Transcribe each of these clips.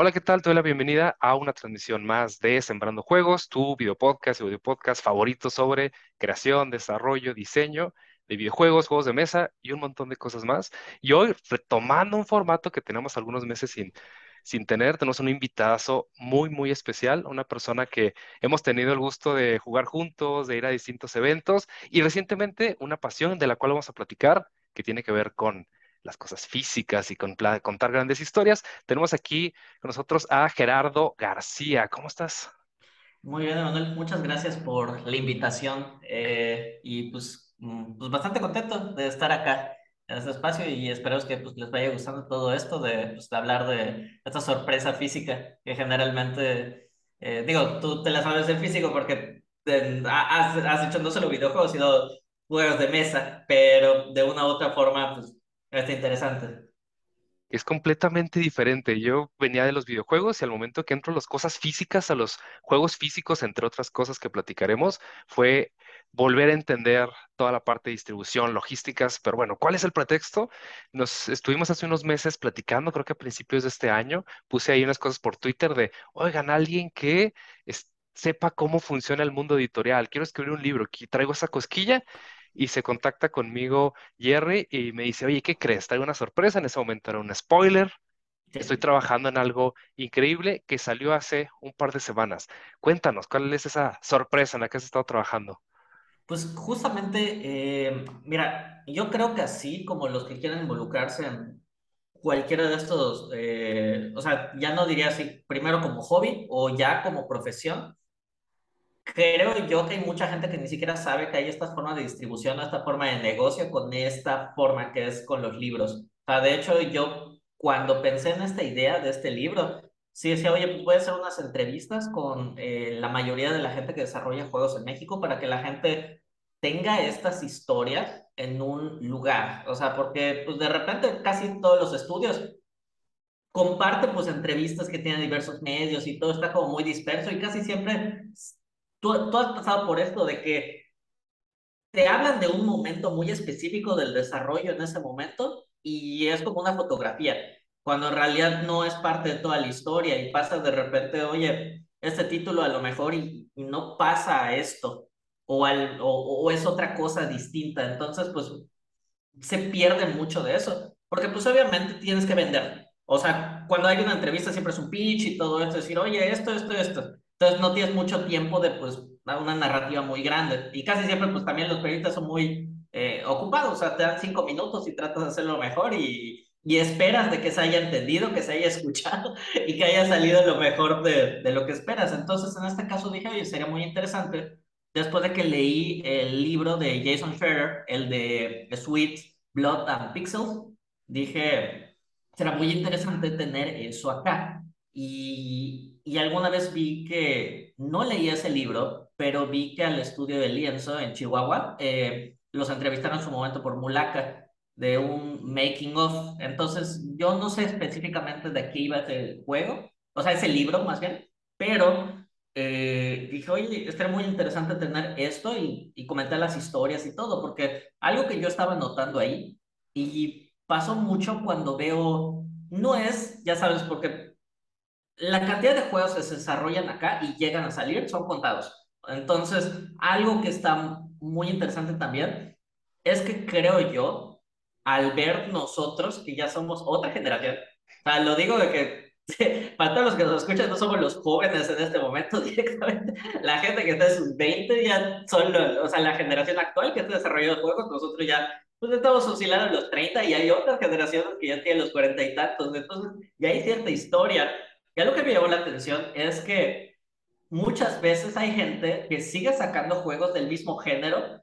Hola, ¿qué tal? Te doy la bienvenida a una transmisión más de Sembrando Juegos, tu video podcast y audio podcast favorito sobre creación, desarrollo, diseño de videojuegos, juegos de mesa y un montón de cosas más. Y hoy, retomando un formato que tenemos algunos meses sin, sin tener, tenemos un invitadazo muy, muy especial, una persona que hemos tenido el gusto de jugar juntos, de ir a distintos eventos y recientemente una pasión de la cual vamos a platicar que tiene que ver con las cosas físicas y con contar grandes historias. Tenemos aquí con nosotros a Gerardo García. ¿Cómo estás? Muy bien, Manuel. Muchas gracias por la invitación eh, y pues, mm, pues bastante contento de estar acá en este espacio y esperamos que pues, les vaya gustando todo esto de, pues, de hablar de esta sorpresa física que generalmente, eh, digo, tú te la sabes del físico porque has, has hecho no solo videojuegos, sino juegos de mesa, pero de una u otra forma, pues Está interesante. Es completamente diferente. Yo venía de los videojuegos y al momento que entro las cosas físicas, a los juegos físicos, entre otras cosas que platicaremos, fue volver a entender toda la parte de distribución, logísticas, pero bueno, ¿cuál es el pretexto? Nos estuvimos hace unos meses platicando, creo que a principios de este año, puse ahí unas cosas por Twitter de, oigan, alguien que sepa cómo funciona el mundo editorial, quiero escribir un libro, traigo esa cosquilla y se contacta conmigo Jerry y me dice, oye, ¿qué crees? Traigo una sorpresa, en ese momento era un spoiler, estoy trabajando en algo increíble que salió hace un par de semanas. Cuéntanos, ¿cuál es esa sorpresa en la que has estado trabajando? Pues justamente, eh, mira, yo creo que así como los que quieren involucrarse en cualquiera de estos, eh, o sea, ya no diría así, primero como hobby o ya como profesión, creo yo que hay mucha gente que ni siquiera sabe que hay esta forma de distribución, esta forma de negocio con esta forma que es con los libros. O sea, de hecho, yo cuando pensé en esta idea de este libro, sí decía, oye, pues voy a hacer unas entrevistas con eh, la mayoría de la gente que desarrolla juegos en México para que la gente tenga estas historias en un lugar. O sea, porque pues de repente casi todos los estudios comparten pues entrevistas que tienen diversos medios y todo está como muy disperso y casi siempre ¿Tú, has pasado por esto de que te hablan de un momento muy específico del desarrollo en ese momento y es como una fotografía, cuando en realidad no es parte de toda la historia y pasa de repente, oye, este título a lo mejor y, no pasa a esto o, al, o, o, es otra cosa distinta. Entonces, pues se pierde mucho de eso, porque pues obviamente tienes que vender. O sea, cuando hay una entrevista siempre es un pitch y todo esto, decir, oye, esto, esto, esto. Entonces no tienes mucho tiempo de pues una narrativa muy grande. Y casi siempre pues también los periodistas son muy eh, ocupados, o sea, te dan cinco minutos y tratas de hacerlo mejor y, y esperas de que se haya entendido, que se haya escuchado y que haya salido lo mejor de, de lo que esperas. Entonces en este caso dije, oye, sería muy interesante. Después de que leí el libro de Jason Scherer, el de Sweet Blood and Pixels, dije, será muy interesante tener eso acá. Y, y alguna vez vi que, no leí ese libro, pero vi que al estudio de lienzo en Chihuahua eh, los entrevistaron en su momento por Mulaca, de un making of. Entonces, yo no sé específicamente de qué iba ese juego, o sea, ese libro más bien, pero eh, dije, oye, estaría muy interesante tener esto y, y comentar las historias y todo, porque algo que yo estaba notando ahí, y pasó mucho cuando veo, no es, ya sabes, porque la cantidad de juegos que se desarrollan acá y llegan a salir son contados. Entonces, algo que está muy interesante también es que creo yo, al ver nosotros, que ya somos otra generación, o sea, lo digo de que para todos los que nos escuchan, no somos los jóvenes en este momento directamente. La gente que está en sus 20 ya son, o sea, la generación actual que está desarrollando juegos, nosotros ya pues estamos oscilando los 30 y hay otras generaciones que ya tienen los 40 y tantos. Entonces, ya hay cierta historia ya lo que me llamó la atención es que muchas veces hay gente que sigue sacando juegos del mismo género,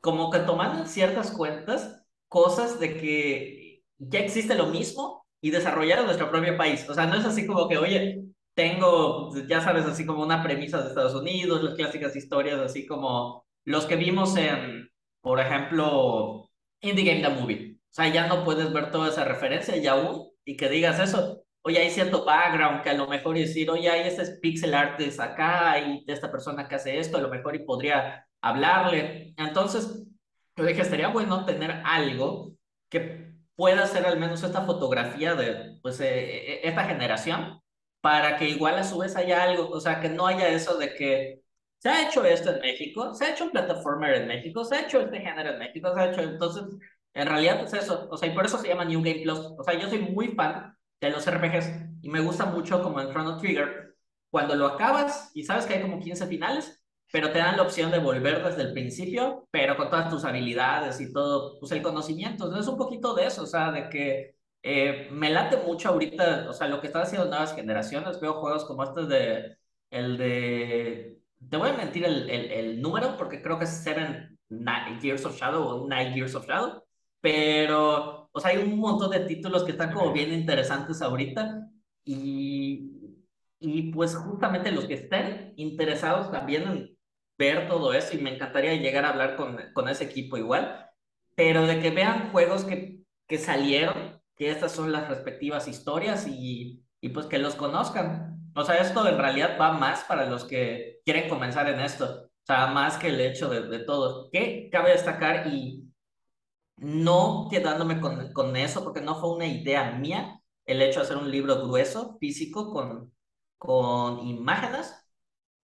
como que tomando ciertas cuentas cosas de que ya existe lo mismo y desarrollar en nuestro propio país. O sea, no es así como que, oye, tengo, ya sabes, así como una premisa de Estados Unidos, las clásicas historias, así como los que vimos en, por ejemplo, Indie Game The Movie. O sea, ya no puedes ver toda esa referencia ya aún y que digas eso oye, hay cierto background que a lo mejor decir, oye, hay este pixel art de acá y de esta persona que hace esto, a lo mejor y podría hablarle. Entonces, yo dije, estaría bueno tener algo que pueda ser al menos esta fotografía de pues, eh, eh, esta generación para que igual a su vez haya algo, o sea, que no haya eso de que se ha hecho esto en México, se ha hecho un plataformer en México, se ha hecho este género en México, se ha hecho, entonces, en realidad es eso, o sea, y por eso se llama New Game Plus, o sea, yo soy muy fan de los RPGs y me gusta mucho como en Chrono Trigger, cuando lo acabas y sabes que hay como 15 finales, pero te dan la opción de volver desde el principio, pero con todas tus habilidades y todo, pues el conocimiento, entonces es un poquito de eso, o sea, de que eh, me late mucho ahorita, o sea, lo que están haciendo nuevas generaciones, veo juegos como este de, el de, te voy a mentir el, el, el número, porque creo que es Seven Years of Shadow o Nine Years of Shadow, pero, o sea, hay un montón de títulos que están como bien interesantes ahorita y, y pues justamente los que estén interesados también en ver todo eso y me encantaría llegar a hablar con, con ese equipo igual, pero de que vean juegos que, que salieron, que estas son las respectivas historias y, y pues que los conozcan. O sea, esto en realidad va más para los que quieren comenzar en esto, o sea, más que el hecho de, de todo. Que cabe destacar y no quedándome con, con eso, porque no fue una idea mía el hecho de hacer un libro grueso, físico, con, con imágenes,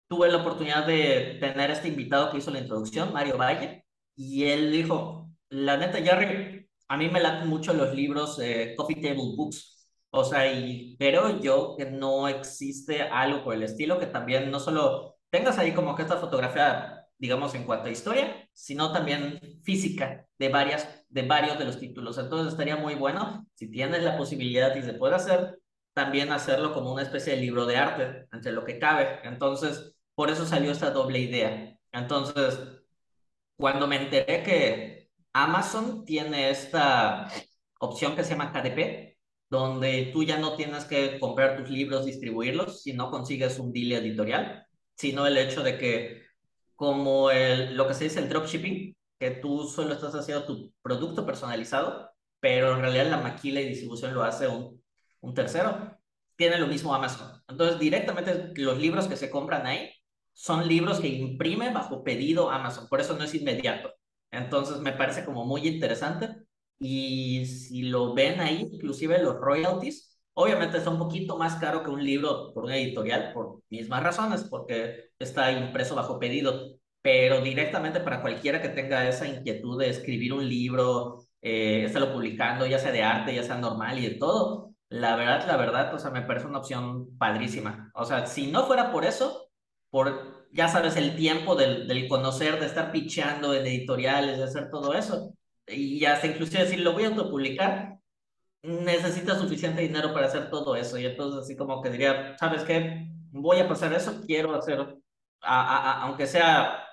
tuve la oportunidad de tener este invitado que hizo la introducción, Mario Valle, y él dijo, la neta, Jerry, a mí me laten mucho los libros eh, Coffee Table Books, o sea, y creo yo que no existe algo por el estilo que también no solo tengas ahí como que esta fotografía, digamos, en cuanto a historia, sino también física de, varias, de varios de los títulos. Entonces estaría muy bueno si tienes la posibilidad y se puede hacer, también hacerlo como una especie de libro de arte, entre lo que cabe. Entonces, por eso salió esta doble idea. Entonces, cuando me enteré que Amazon tiene esta opción que se llama KDP, donde tú ya no tienes que comprar tus libros, distribuirlos, si no consigues un deal editorial, sino el hecho de que como el, lo que se dice el dropshipping, que tú solo estás haciendo tu producto personalizado, pero en realidad la maquila y distribución lo hace un, un tercero, tiene lo mismo Amazon. Entonces, directamente los libros que se compran ahí son libros que imprime bajo pedido Amazon, por eso no es inmediato. Entonces me parece como muy interesante y si lo ven ahí, inclusive los royalties, obviamente está un poquito más caro que un libro por una editorial por mismas razones, porque está impreso bajo pedido, pero directamente para cualquiera que tenga esa inquietud de escribir un libro, eh, estarlo publicando, ya sea de arte, ya sea normal y de todo, la verdad, la verdad, o sea, me parece una opción padrísima. O sea, si no fuera por eso, por, ya sabes, el tiempo del, del conocer, de estar picheando en editoriales, de hacer todo eso. Y hasta inclusive decir, lo voy a autopublicar, necesita suficiente dinero para hacer todo eso. Y entonces así como que diría, ¿sabes qué? Voy a pasar eso, quiero hacer, a, a, aunque sea,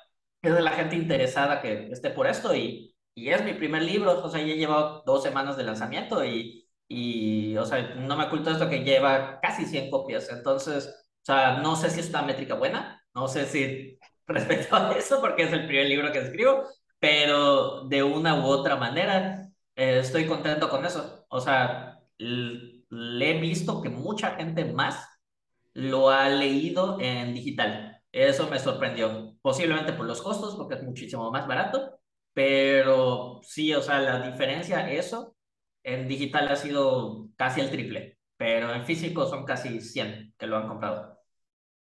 es de la gente interesada que esté por esto y, y es mi primer libro, o sea, ya he llevado dos semanas de lanzamiento y, y, o sea, no me oculto esto que lleva casi 100 copias. Entonces, o sea, no sé si es una métrica buena, no sé si respecto a eso, porque es el primer libro que escribo, pero de una u otra manera eh, estoy contento con eso. O sea, le he visto que mucha gente más lo ha leído en digital. Eso me sorprendió, posiblemente por los costos, porque es muchísimo más barato, pero sí, o sea, la diferencia, eso, en digital ha sido casi el triple, pero en físico son casi 100 que lo han comprado.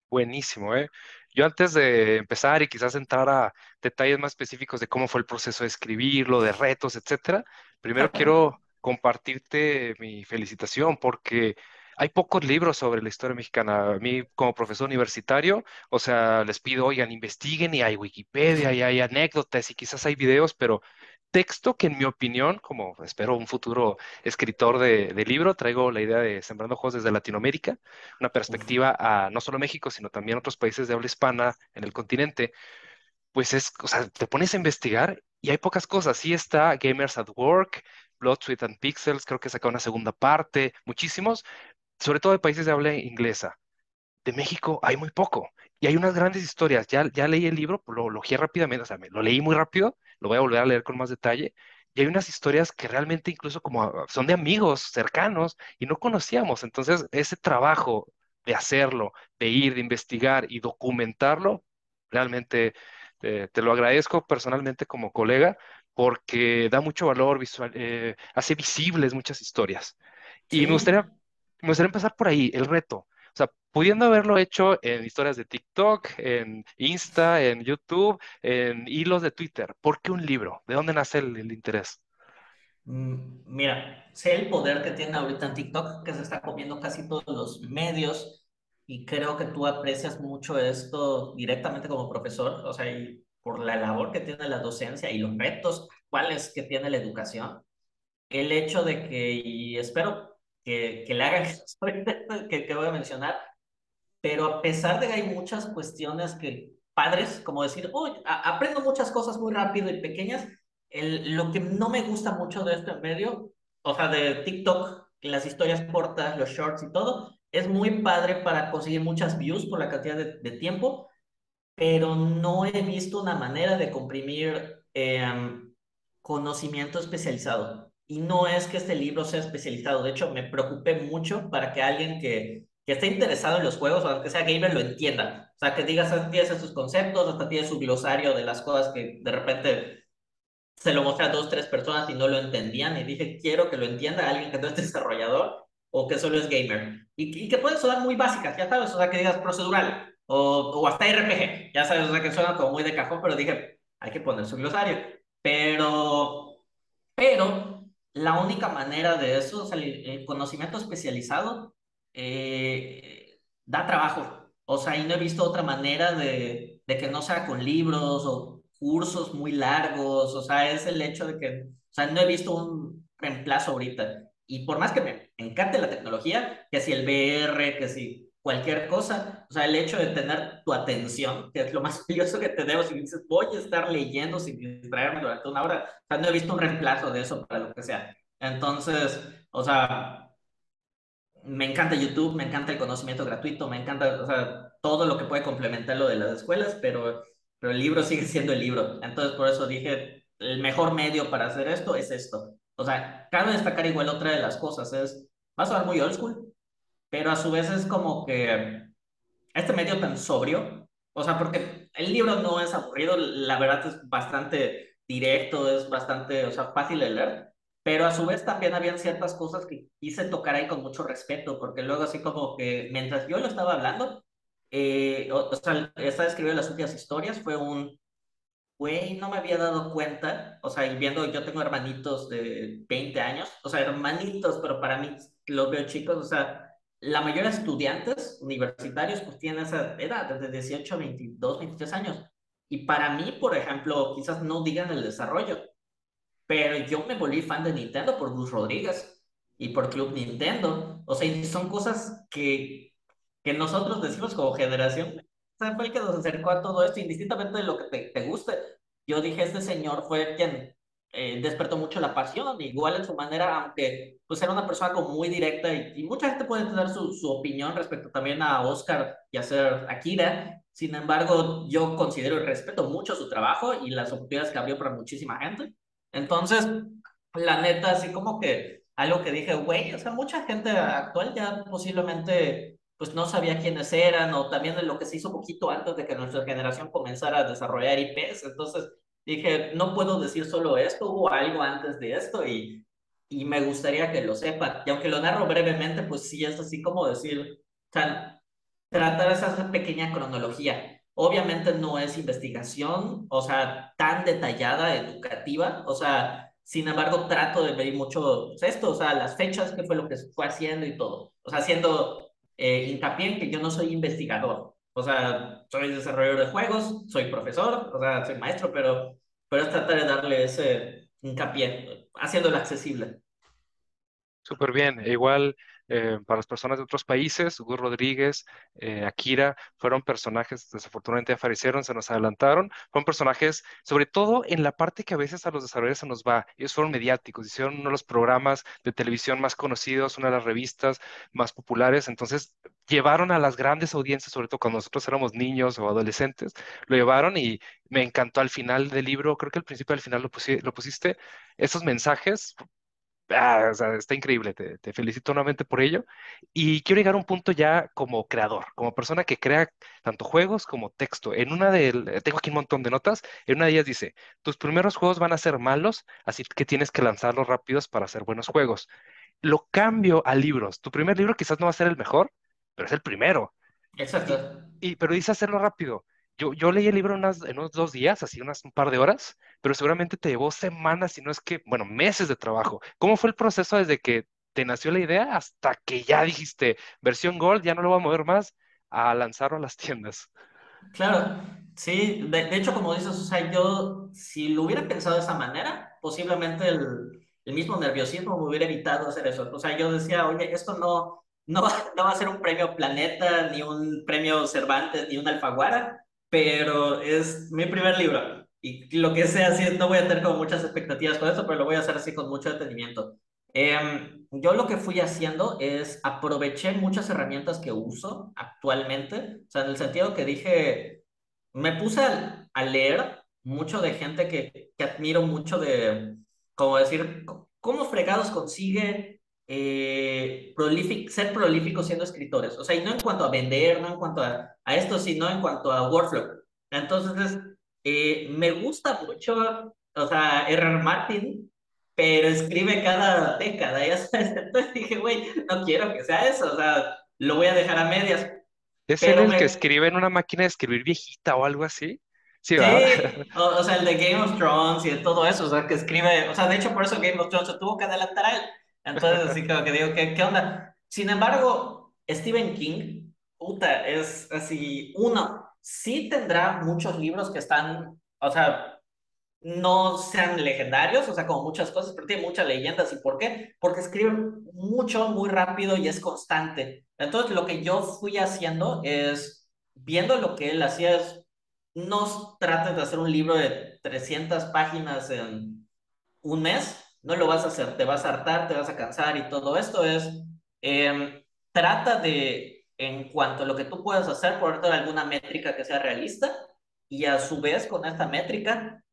Buenísimo, ¿eh? Yo antes de empezar y quizás entrar a detalles más específicos de cómo fue el proceso de escribirlo, de retos, etcétera, primero quiero compartirte mi felicitación porque hay pocos libros sobre la historia mexicana. A mí, como profesor universitario, o sea, les pido, oigan, investiguen y hay Wikipedia y hay anécdotas y quizás hay videos, pero texto que en mi opinión, como espero un futuro escritor de, libro, traigo la idea de Sembrando Juegos desde Latinoamérica, una perspectiva a no solo México, sino también otros países de habla hispana en el continente, pues es, o sea, te pones a investigar y hay pocas cosas. Sí está Gamers at Work, Blood, Sweat and Pixels, creo que saca una segunda parte, muchísimos, sobre todo de países de habla inglesa. De México hay muy poco y hay unas grandes historias. Ya, ya leí el libro, lo elogié rápidamente, o sea, me, lo leí muy rápido lo voy a volver a leer con más detalle. Y hay unas historias que realmente incluso como ah, son de amigos cercanos y no conocíamos. Entonces, ese trabajo de hacerlo, de ir, de investigar y documentarlo, realmente te, lo agradezco personalmente como colega porque da mucho valor visual, eh, hace visibles muchas historias. Y me gustaría, me gustaría empezar por ahí, el reto. O sea, pudiendo haberlo hecho en historias de TikTok, en Insta, en YouTube, en hilos de Twitter. ¿Por qué un libro? ¿De dónde nace el, el interés? Mm, Mira, sé el poder que tiene ahorita en TikTok, que se está comiendo casi todos los medios, y creo que tú aprecias mucho esto directamente como profesor, o sea, y por la labor que tiene la docencia y los retos actuales que tiene la educación. El hecho de que, y espero que, que le hagan que, que voy a mencionar, pero a pesar de que hay muchas cuestiones que padres, como decir, uy, aprendo muchas cosas muy rápido y pequeñas, el, lo que no me gusta mucho de este medio, o sea, de TikTok, las historias cortas, los shorts y todo, es muy padre para conseguir muchas views por la cantidad de tiempo, pero no he visto una manera de comprimir eh, conocimiento especializado. Y no es que este libro sea especializado, de hecho me preocupé mucho para que alguien que, que esté interesado en los juegos, o aunque sea gamer, lo entienda. O sea, que digas, tiene sus conceptos, hasta tiene su glosario de las cosas que de repente se lo mostré a dos, tres personas y no lo entendían. Y dije, quiero que lo entienda alguien que no es desarrollador o que solo es gamer. Y, y que puede sonar muy básicas, ya sabes, o sea, que digas procedural o, o hasta RPG, ya sabes, o sea, que suena como muy de cajón, pero dije, hay que poner su glosario. Pero, pero la única manera de eso, o sea, el conocimiento especializado, eh, da trabajo. O sea, y no he visto otra manera de, de que no sea con libros o cursos muy largos. O sea, es el hecho de que, o sea, no he visto un reemplazo ahorita. Y por más que me encante la tecnología, que si el VR, que si cualquier cosa, o sea, el hecho de tener tu atención, que es lo más valioso que tenemos, y dices, voy a estar leyendo sin distraerme durante una hora, o sea, no he visto un reemplazo de eso para lo que sea. Entonces, o sea, me encanta YouTube, me encanta el conocimiento gratuito, me encanta, o sea, todo lo que puede complementar lo de las escuelas, pero, pero el libro sigue siendo el libro. Entonces, por eso dije, el mejor medio para hacer esto es esto. O sea, cabe destacar igual otra de las cosas, es, va a sonar muy old school, pero a su vez es como que este medio tan sobrio, o sea, porque el libro no es aburrido, la verdad es bastante directo, es bastante, o sea, fácil de leer, pero a su vez también habían ciertas cosas que quise tocar ahí con mucho respeto, porque luego así como que mientras yo lo estaba hablando, eh, o, o, sea, estaba escribiendo las últimas historias, fue un, güey, no me había dado cuenta, o sea, y viendo, yo tengo hermanitos de 20 años, o sea, hermanitos, pero para mí los veo chicos, o sea, la mayoría de estudiantes universitarios pues tienen esa edad, desde 18 a 22, 23 años. Y para mí, por ejemplo, quizás no digan el desarrollo, pero yo me volví fan de Nintendo por Gus Rodríguez y por Club Nintendo. O sea, son cosas que, que nosotros decimos como generación. Fue el que nos acercó a todo esto, indistintamente de lo que te, te guste. Yo dije, este señor fue quien eh, despertó mucho la pasión, igual en su manera, aunque pues era una persona como muy directa y, mucha gente puede tener su, su, opinión respecto también a Oscar y a ser Akira. Sin embargo, yo considero y respeto mucho su trabajo y las oportunidades que abrió para muchísima gente. Entonces, la neta, así como que algo que dije, güey, o sea, mucha gente actual ya posiblemente pues no sabía quiénes eran o también de lo que se hizo poquito antes de que nuestra generación comenzara a desarrollar IPs. Entonces, dije, no puedo decir solo esto, hubo algo antes de esto y, y me gustaría que lo sepan. Y aunque lo narro brevemente, pues sí, es así como decir, sea, tratar esa pequeña cronología. Obviamente no es investigación, o sea, tan detallada, educativa, o sea, sin embargo, trato de ver mucho pues, esto, o sea, las fechas, qué fue lo que se fue haciendo y todo. O sea, haciendo eh, hincapié en que yo no soy investigador, o sea, soy desarrollador de juegos, soy profesor, o sea, soy maestro, pero, pero es tratar de darle ese hincapié, haciéndolo accesible. Súper bien. E igual eh, para las personas de otros países, Hugo Rodríguez, eh, Akira, fueron personajes, desafortunadamente aparecieron, se nos adelantaron, fueron personajes, sobre todo en la parte que a veces a los desarrolladores se nos va. Ellos fueron mediáticos, hicieron uno de los programas de televisión más conocidos, una de las revistas más populares, entonces llevaron a las grandes audiencias, sobre todo cuando nosotros éramos niños o adolescentes, lo llevaron y me encantó al final del libro, creo que al principio al final lo, pusi lo pusiste, esos mensajes Ah, o sea, está increíble, te, te, felicito nuevamente por ello. Y quiero llegar a un punto ya como creador, como persona que crea tanto juegos como texto. En una de, tengo aquí un montón de notas, en una de ellas dice, tus primeros juegos van a ser malos, así que tienes que lanzarlos rápidos para hacer buenos juegos. Lo cambio a libros. Tu primer libro quizás no va a ser el mejor, pero es el primero. Exacto. Y, pero dice hacerlo rápido. Yo, yo leí el libro en, unos dos días, así un par de horas, pero seguramente te llevó semanas, si no es que, bueno, meses de trabajo. ¿Cómo fue el proceso desde que te nació la idea hasta que ya dijiste, versión Gold, ya no lo voy a mover más, a lanzarlo a las tiendas? Claro, sí, de, hecho, como dices, o sea, yo si lo hubiera pensado de esa manera, posiblemente el, mismo nerviosismo me hubiera evitado hacer eso. O sea, yo decía, oye, esto no, no va a ser un premio Planeta, ni un premio Cervantes, ni un Alfaguara, pero es mi primer libro. Y lo que sea, así, no voy a tener como muchas expectativas con eso, pero lo voy a hacer así con mucho detenimiento. Em, yo lo que fui haciendo es aproveché muchas herramientas que uso actualmente, o sea, en el sentido que dije, me puse a, a leer mucho de gente que, que admiro mucho de, como decir, cómo fregados consigue eh, prolific- ser prolíficos siendo escritores. O sea, y no en cuanto a vender, no en cuanto a, a esto, sino en cuanto a workflow. Entonces, eh, me gusta mucho, o sea, R.R. Martin, pero escribe cada década, ya sabes. Entonces dije, güey, no quiero que sea eso, o sea, lo voy a dejar a medias. ¿Es él el que me, escribe en una máquina de escribir viejita o algo así? Sí. Sí, o, o sea, el de Game of Thrones y de todo eso, o sea, que escribe, o sea, de hecho por eso Game of Thrones se tuvo que adelantar a él. Entonces, así como que digo, ¿qué, qué onda? Sin embargo, Stephen King, puta, es así, uno, sí tendrá muchos libros que están, o sea, no sean legendarios, o sea, como muchas cosas, pero tiene muchas leyendas. ¿Y por qué? Porque escribe mucho, muy rápido y es constante. Entonces, lo que yo fui haciendo es, viendo lo que él hacía, es, no trates de hacer un libro de 300 páginas en un mes, no lo vas a hacer, te vas a hartar, te vas a cansar y todo esto es, eh, trata de, en cuanto a lo que tú puedas hacer, ponerte alguna métrica que sea realista y a su vez con esta métrica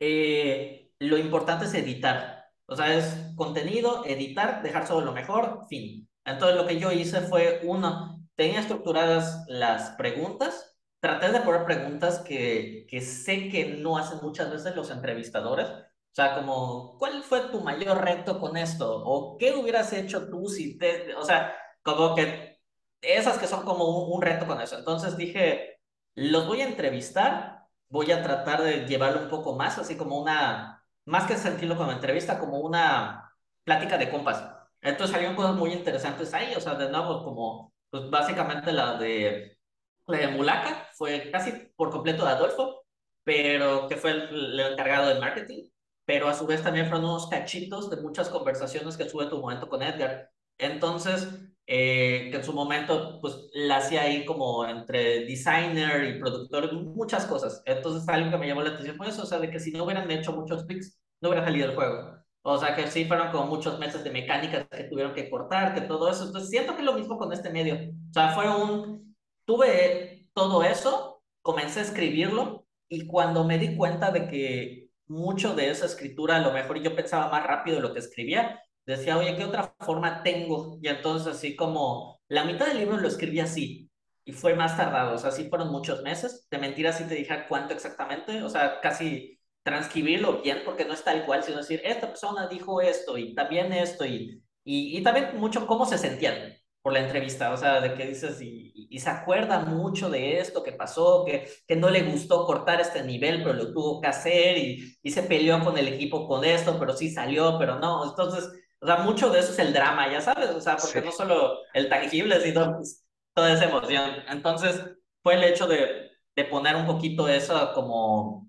eh, lo importante es editar. O sea, es contenido, editar, dejar solo lo mejor, fin. Entonces, lo que yo hice fue, uno, tenía estructuradas las preguntas, traté de poner preguntas que, que sé que no hacen muchas veces los entrevistadores. O sea, como, ¿cuál fue tu mayor reto con esto? ¿O qué hubieras hecho tú si te... O sea, como que esas que son como un, un reto con eso. Entonces dije, los voy a entrevistar voy a tratar de llevarlo un poco más, así como una, más que sentirlo como entrevista, como una plática de compas. Entonces salieron cosas muy interesantes ahí, o sea, de nuevo, como, pues básicamente la de, la de Mulaka fue casi por completo de Adolfo, pero que fue el, el encargado de marketing, pero a su vez también fueron unos cachitos de muchas conversaciones que tuve en tu momento con Edgar. Entonces, eh, que en su momento pues la hacía ahí como entre designer y productor, muchas cosas. Entonces algo que me llamó la atención fue eso, o sea, de que si no hubieran hecho muchos tweaks, no hubiera salido el juego. O sea, que sí fueron como muchos meses de mecánicas que tuvieron que cortar, que todo eso. Entonces siento que es lo mismo con este medio. O sea, fue un, tuve todo eso, comencé a escribirlo y cuando me di cuenta de que mucho de esa escritura, a lo mejor yo pensaba más rápido de lo que escribía, decía, oye, ¿qué otra forma tengo? Y entonces así como la mitad del libro lo escribí así y fue más tardado, o sea, sí fueron muchos meses, de mentira si te dije cuánto exactamente, o sea, casi transcribirlo bien porque no es tal cual, sino decir, esta persona dijo esto y también esto y, y, y también mucho cómo se sentían por la entrevista, o sea, de que dices, y, y, se acuerda mucho de esto que pasó, que, que no le gustó cortar este nivel, pero lo tuvo que hacer y, y se peleó con el equipo con esto, pero sí salió, pero no, entonces o sea, mucho de eso es el drama, ya sabes, o sea, porque Sí. no solo el tangible, sino pues, toda esa emoción. Entonces, fue el hecho de, de poner un poquito eso como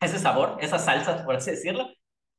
ese sabor, esa salsa, por así decirlo,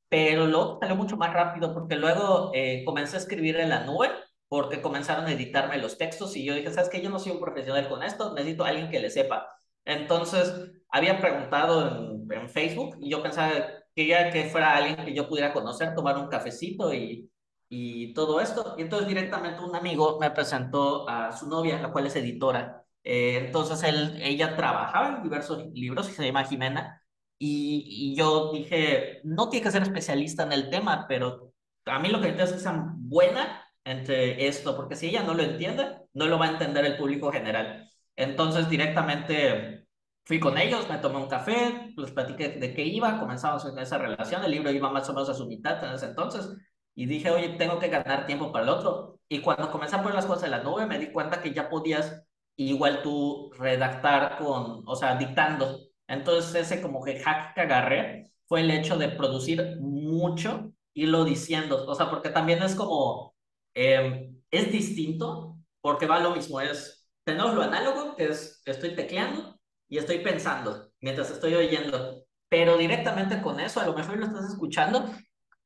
pero luego salió mucho más rápido porque luego eh, comencé a escribir en la nube porque comenzaron a editarme los textos y yo dije, ¿sabes qué? Yo no soy un profesional con esto, necesito a alguien que le sepa. Entonces, había preguntado en, en Facebook y yo pensaba quería que fuera alguien que yo pudiera conocer, tomar un cafecito y, y todo esto. Y entonces directamente un amigo me presentó a su novia, la cual es editora. Eh, entonces él, ella trabajaba en diversos libros, se llama Jimena, y, y yo dije, no tiene que ser especialista en el tema, pero a mí lo que me interesa es que sea buena entre esto, porque si ella no lo entiende, no lo va a entender el público general. Entonces directamente fui con ellos, me tomé un café, les platiqué de qué iba, comenzamos en esa relación, el libro iba más o menos a su mitad en ese entonces, y dije, oye, tengo que ganar tiempo para el otro. Y cuando comencé a poner las cosas en la nube, me di cuenta que ya podías igual tú redactar con, o sea, dictando. Entonces ese como que hack que agarré fue el hecho de producir mucho y lo diciendo, o sea, porque también es como, eh, es distinto, porque va lo mismo, es, tenemos lo análogo, que es, estoy tecleando y estoy pensando mientras estoy oyendo, pero directamente con eso, a lo mejor lo estás escuchando,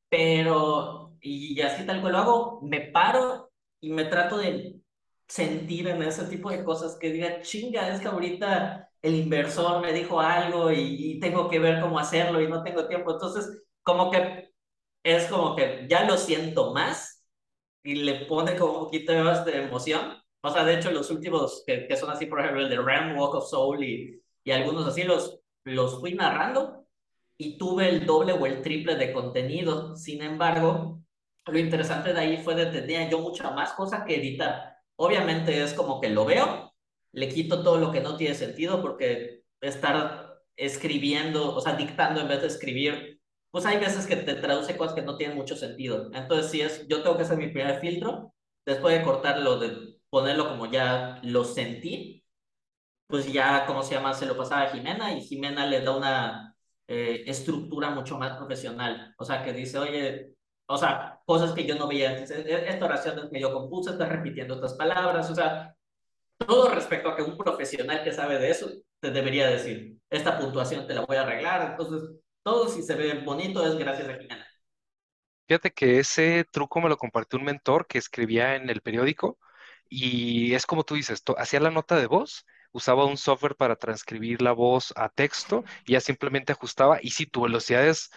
pero, y así tal cual lo hago, me paro y me trato de sentir en ese tipo de cosas que diga, chinga, es que ahorita el inversor me dijo algo y, tengo que ver cómo hacerlo y no tengo tiempo. Entonces, como que es como que ya lo siento más y le pone como un poquito más de emoción. O sea, de hecho, los últimos que, que son así, por ejemplo, el de Ram Walk of Soul y, y algunos así, los, los fui narrando y tuve el doble o el triple de contenido. Sin embargo, lo interesante de ahí fue que tenía yo mucha más cosa que editar. Obviamente es como que lo veo, le quito todo lo que no tiene sentido porque estar escribiendo, o sea, dictando en vez de escribir, pues hay veces que te traduce cosas que no tienen mucho sentido. Entonces, si es, yo tengo que hacer mi primer filtro, después de cortarlo, de ponerlo como ya lo sentí, pues ya, ¿cómo se llama? Se lo pasaba a Jimena y Jimena le da una eh, estructura mucho más profesional. O sea, que dice, oye, o sea, cosas que yo no veía. E, esta oración es medio confusa, está repitiendo otras palabras, o sea, todo respecto a que un profesional que sabe de eso te debería decir, esta puntuación te la voy a arreglar. Entonces, todo si se ve bonito es gracias a. Fíjate que ese truco me lo compartió un mentor que escribía en el periódico y es como tú dices, hacía la nota de voz, usaba un software para transcribir la voz a texto y ya simplemente ajustaba y si tu velocidad es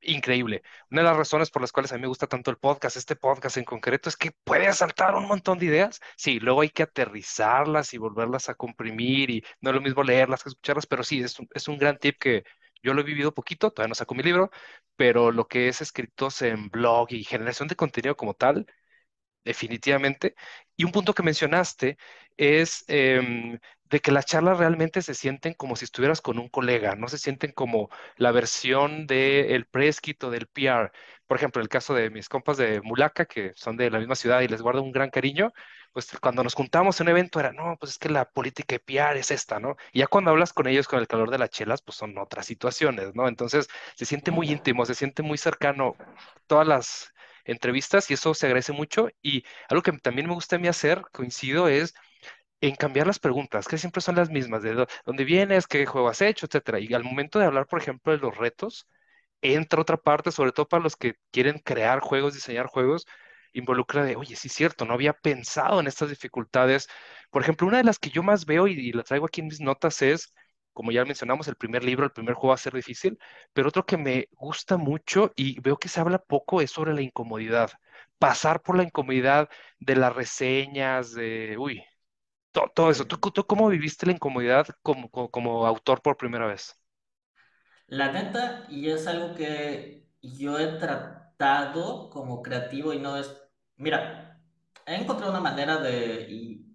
increíble. Una de las razones por las cuales a mí me gusta tanto el podcast, este podcast en concreto, es que puede saltar un montón de ideas. Sí, luego hay que aterrizarlas y volverlas a comprimir y no es lo mismo leerlas que escucharlas, pero sí, es un, es un gran tip que yo lo he vivido poquito, todavía no saco mi libro, pero lo que es escritos en blog y generación de contenido como tal, definitivamente. Y un punto que mencionaste es em, de que las charlas realmente se sienten como si estuvieras con un colega, no se sienten como la versión del kit o del PR. Por ejemplo, el caso de mis compas de Mulaca, que son de la misma ciudad y les guardo un gran cariño, pues cuando nos juntamos en un evento era, no, pues es que la política de PR es esta, ¿no? Y ya cuando hablas con ellos con el calor de las chelas, pues son otras situaciones, ¿no? Entonces se siente muy íntimo, se siente muy cercano todas las entrevistas y eso se agradece mucho. Y algo que también me gusta a mí hacer, coincido, es en cambiar las preguntas, que siempre son las mismas, de dónde vienes, qué juego has hecho, etcétera. Y al momento de hablar, por ejemplo, de los retos, entra otra parte, sobre todo para los que quieren crear juegos, diseñar juegos, involucra de, oye, sí es cierto, no había pensado en estas dificultades. Por ejemplo, una de las que yo más veo y, y la traigo aquí en mis notas es como ya mencionamos, el primer libro, el primer juego va a ser difícil, pero otro que me gusta mucho y veo que se habla poco es sobre la incomodidad. Pasar por la incomodidad de las reseñas, de, uy, todo, eso. ¿Tú, ¿Tú, cómo viviste la incomodidad como, como, como autor por primera vez? La neta, y es algo que yo he tratado como creativo y no es, mira, he encontrado una manera de, y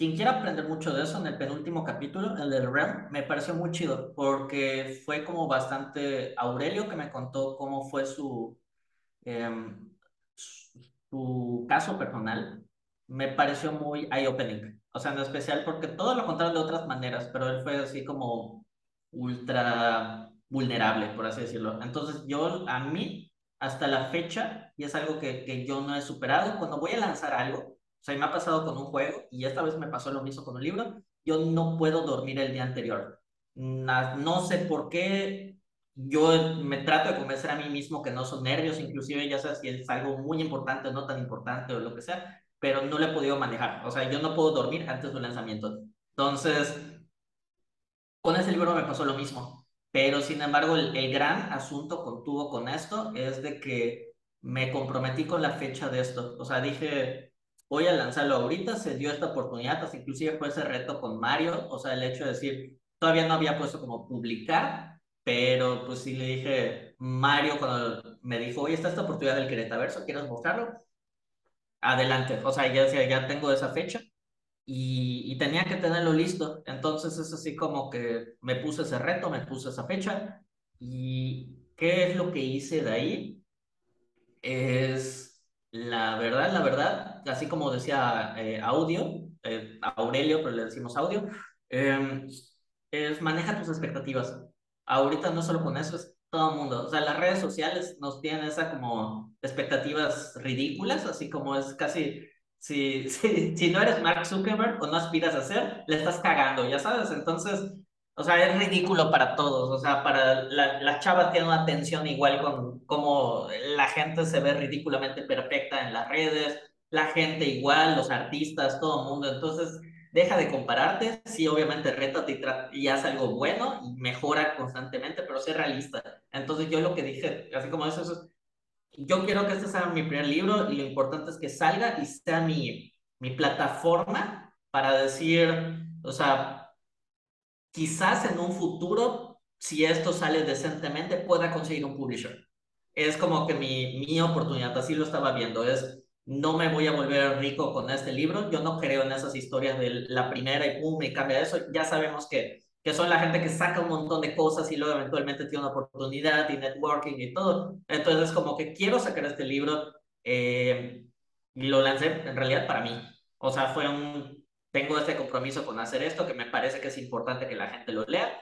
quien quiera aprender mucho de eso, en el penúltimo capítulo, el del REM, me pareció muy chido, porque fue como bastante Aurelio que me contó cómo fue su, eh, su caso personal, me pareció muy eye-opening. O sea, en especial porque todo lo contaron de otras maneras, pero él fue así como ultra vulnerable, por así decirlo. Entonces yo, a mí, hasta la fecha, y es algo que, que yo no he superado, cuando voy a lanzar algo, o sea, me ha pasado con un juego, y esta vez me pasó lo mismo con un libro, yo no puedo dormir el día anterior. No sé por qué, yo me trato de convencer a mí mismo que no son nervios, inclusive ya sabes si es algo muy importante o no tan importante o lo que sea, pero no lo he podido manejar. O sea, yo no puedo dormir antes del lanzamiento. Entonces, con ese libro me pasó lo mismo. Pero, sin embargo, el, el gran asunto con, tuvo con esto es de que me comprometí con la fecha de esto. O sea, dije, voy a lanzarlo ahorita, se dio esta oportunidad, hasta inclusive fue ese reto con Mario, o sea, el hecho de decir, todavía no había puesto como publicar, pero pues sí le dije, Mario cuando me dijo, oye, está esta oportunidad del Queretaverso, ¿quieres mostrarlo? adelante, o sea, ya, ya tengo esa fecha y, y, tenía que tenerlo listo, entonces es así como que me puse ese reto, me puse esa fecha y ¿qué es lo que hice de ahí? Es la verdad, la verdad, así como decía eh, audio, eh, Aurelio, pero le decimos audio, eh, es maneja tus expectativas. Ahorita no solo con eso, es todo el mundo. O sea, las redes sociales nos tienen esa como expectativas ridículas, así como es casi, si, si, si no eres Mark Zuckerberg o no aspiras a ser, le estás cagando, ya sabes. Entonces, o sea, es ridículo para todos. O sea, para la, las chavas tienen una atención igual con cómo la gente se ve ridículamente perfecta en las redes, la gente igual, los artistas, todo el mundo. Entonces, deja de compararte. Sí, obviamente, rétate y, y haz algo bueno y mejora constantemente, pero sé realista. Entonces, yo lo que dije, así como eso, es, yo quiero que este sea mi primer libro y lo importante es que salga y sea mi, mi plataforma para decir, o sea, quizás en un futuro, si esto sale decentemente, pueda conseguir un publisher. Es como que mi, mi oportunidad, así lo estaba viendo, es no me voy a volver rico con este libro, yo no creo en esas historias de la primera y pum, y cambia eso, ya sabemos que, que son la gente que saca un montón de cosas y luego eventualmente tiene una oportunidad y networking y todo. Entonces, como que quiero sacar este libro eh, lo lancé en realidad para mí. O sea, fue un, tengo este compromiso con hacer esto, que me parece que es importante que la gente lo lea,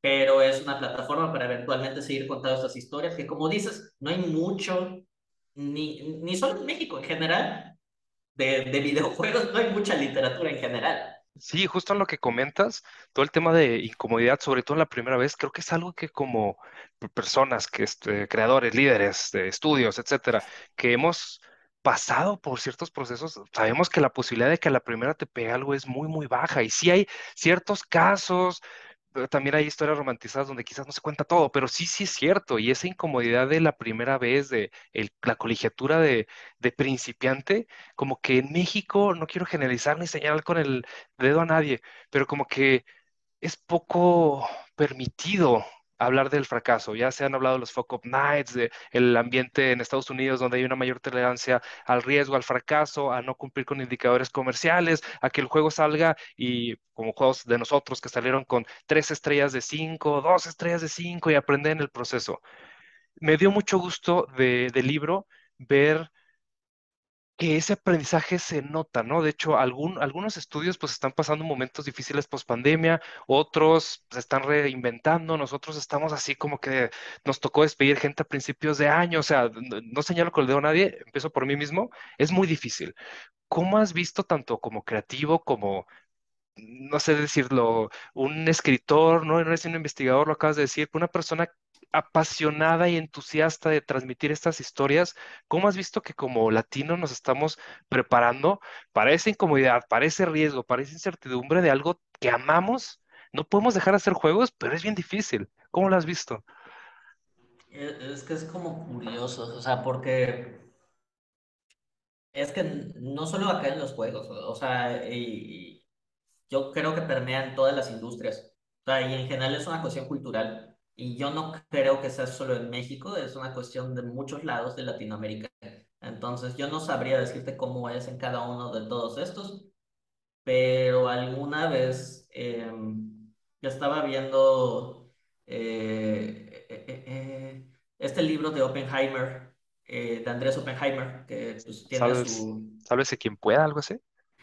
pero es una plataforma para eventualmente seguir contando estas historias, que como dices, no hay mucho, ni, ni solo en México, en general, de, de videojuegos, no hay mucha literatura en general. Sí, justo lo que comentas, todo el tema de incomodidad, sobre todo en la primera vez, creo que es algo que como personas, que este, creadores, líderes de estudios, etcétera, que hemos pasado por ciertos procesos, sabemos que la posibilidad de que a la primera te pegue algo es muy, muy baja. Y sí hay ciertos casos, pero también hay historias romantizadas donde quizás no se cuenta todo, pero sí, sí es cierto. Y esa incomodidad de la primera vez, de la colegiatura de principiante, como que en México, no quiero generalizar ni señalar con el dedo a nadie, pero como que es poco permitido hablar del fracaso. Ya se han hablado de los fuck up nights, de el ambiente en Estados Unidos donde hay una mayor tolerancia al riesgo, al fracaso, a no cumplir con indicadores comerciales, a que el juego salga y como juegos de nosotros que salieron con tres estrellas de cinco, dos estrellas de cinco y aprender en el proceso. Me dio mucho gusto de, del libro ver que ese aprendizaje se nota, ¿no? De hecho, algunos estudios pues están pasando momentos difíciles post pandemia, otros se están reinventando, nosotros estamos así como que nos tocó despedir gente a principios de año, o sea, no, señalo con el dedo a nadie, empiezo por mí mismo, es muy difícil. ¿Cómo has visto tanto como creativo como no sé decirlo, un escritor, no, no eres un investigador, lo acabas de decir, una persona apasionada y entusiasta de transmitir estas historias, ¿cómo has visto que como latinos nos estamos preparando para esa incomodidad, para ese riesgo, para esa incertidumbre de algo que amamos? No podemos dejar de hacer juegos, pero es bien difícil. ¿Cómo lo has visto? Es, es que es como curioso, o sea, porque es que no solo acá en los juegos, o sea, y, yo creo que permea en todas las industrias. O sea, y en general es una cuestión cultural. Y yo no creo que sea solo en México, es una cuestión de muchos lados de Latinoamérica. Entonces, yo no sabría decirte cómo es en cada uno de todos estos, pero alguna vez eh, yo estaba viendo eh, eh, eh, eh, este libro de Oppenheimer, eh, de Andrés Oppenheimer, que pues, tiene ¿Sabes? su, ¿Sálvese quien pueda, algo así?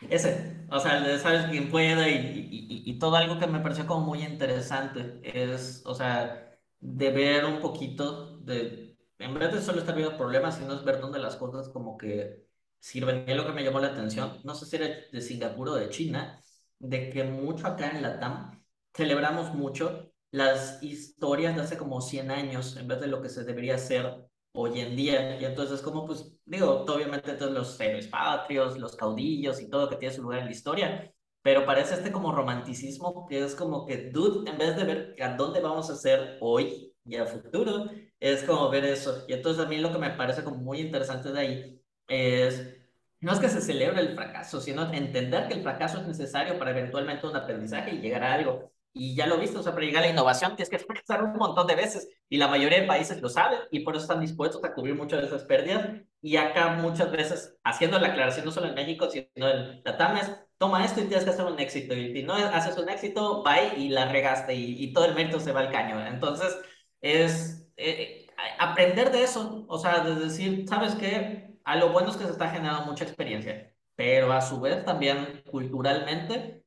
Ese, o sea, el de sabes quién pueda y, y, y- todo algo que me pareció como muy interesante es, o sea, de ver un poquito de, en vez de solo estar viendo problemas, sino es ver dónde las cosas como que sirven. Y lo que me llamó la atención, no sé si era de Singapur o de China, de que mucho acá en Latam celebramos mucho las historias de hace como 100 años en vez de lo que se debería hacer hoy en día. Y entonces, como pues, digo, obviamente todos los héroes patrios, los caudillos y todo que tiene su lugar en la historia, pero parece este como romanticismo que es como que, dude, en vez de ver a dónde vamos a ser hoy y a futuro, es como ver eso. Y entonces a mí lo que me parece como muy interesante de ahí es... No es que se celebre el fracaso, sino entender que el fracaso es necesario para eventualmente un aprendizaje y llegar a algo. Y ya lo viste, o sea, para llegar a la innovación tienes que fracasar un montón de veces y la mayoría de países lo saben y por eso están dispuestos a cubrir muchas de esas pérdidas. Y acá muchas veces, haciendo la aclaración no solo en México, sino en Latam, es toma esto y tienes que hacer un éxito. Y si no haces un éxito, bye y la regaste y, todo el mérito se va al caño. Entonces, es eh, aprender de eso, o sea, de decir, ¿sabes qué? A lo bueno es que se está generando mucha experiencia. pero a su vez también culturalmente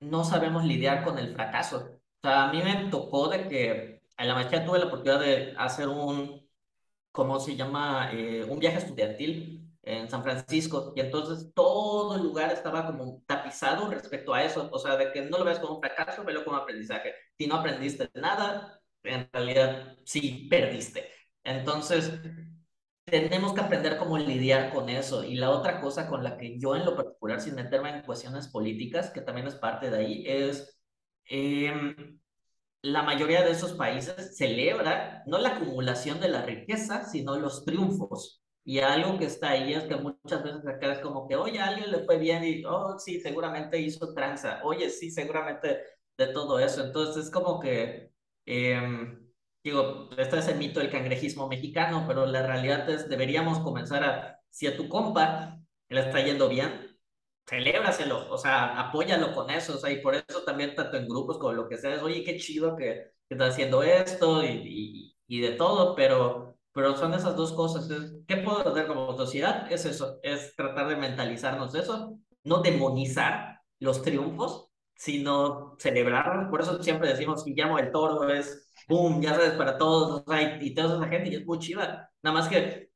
no sabemos lidiar con el fracaso. O sea, a mí me tocó de que en la maestría tuve la oportunidad de hacer un, ¿cómo se llama? Eh, un viaje estudiantil en San Francisco y entonces todo el lugar estaba como tapizado respecto a eso, o sea, de que no lo ves como un fracaso, velo como aprendizaje. Si no aprendiste nada, en realidad sí perdiste. Entonces, tenemos que aprender cómo lidiar con eso. Y la otra cosa con la que yo en lo particular, sin meterme en cuestiones políticas, que también es parte de ahí, es eh, la mayoría de esos países celebra no la acumulación de la riqueza, sino los triunfos. Y algo que está ahí es que muchas veces acá es como que, oye, a alguien le fue bien y, oh, sí, seguramente hizo tranza. Oye, sí, seguramente de todo eso. Entonces es como que, eh, digo, este es el mito del cangrejismo mexicano, pero la realidad es, deberíamos comenzar a, si a tu compa le está yendo bien, celébraselo, o sea, apóyalo con eso, o sea, y por eso también tanto en grupos como lo que sea, es, oye, qué chido que, que estás haciendo esto y, y, y de todo, pero pero son esas dos cosas. ¿Qué puedo hacer como sociedad? Es eso, es tratar de mentalizarnos eso, no demonizar los triunfos, sino celebrarlos. Por eso siempre decimos Guillermo el Toro es, boom, ya sabes, para todos, o sea, y, y toda esa gente, y es muy chiva. Nada más que,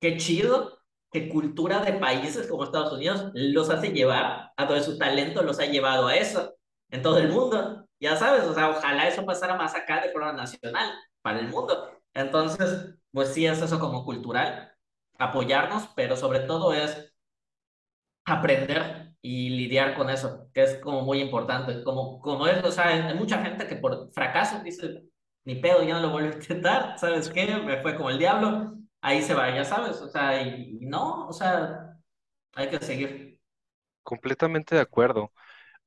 qué chido que cultura de países como Estados Unidos los hace llevar, a todo su talento los ha llevado a eso, en todo el mundo. Ya sabes, o sea, ojalá eso pasara más acá de forma nacional, para el mundo. Entonces, pues sí es eso como cultural, apoyarnos, pero sobre todo es aprender y lidiar con eso, que es como muy importante. Como, como es, o sea, hay mucha gente que por fracaso dice, ni pedo, ya no lo vuelvo a intentar, ¿sabes qué? Me fue como el diablo, ahí se va, ya sabes, o sea, y, no, o sea, hay que seguir. Completamente de acuerdo.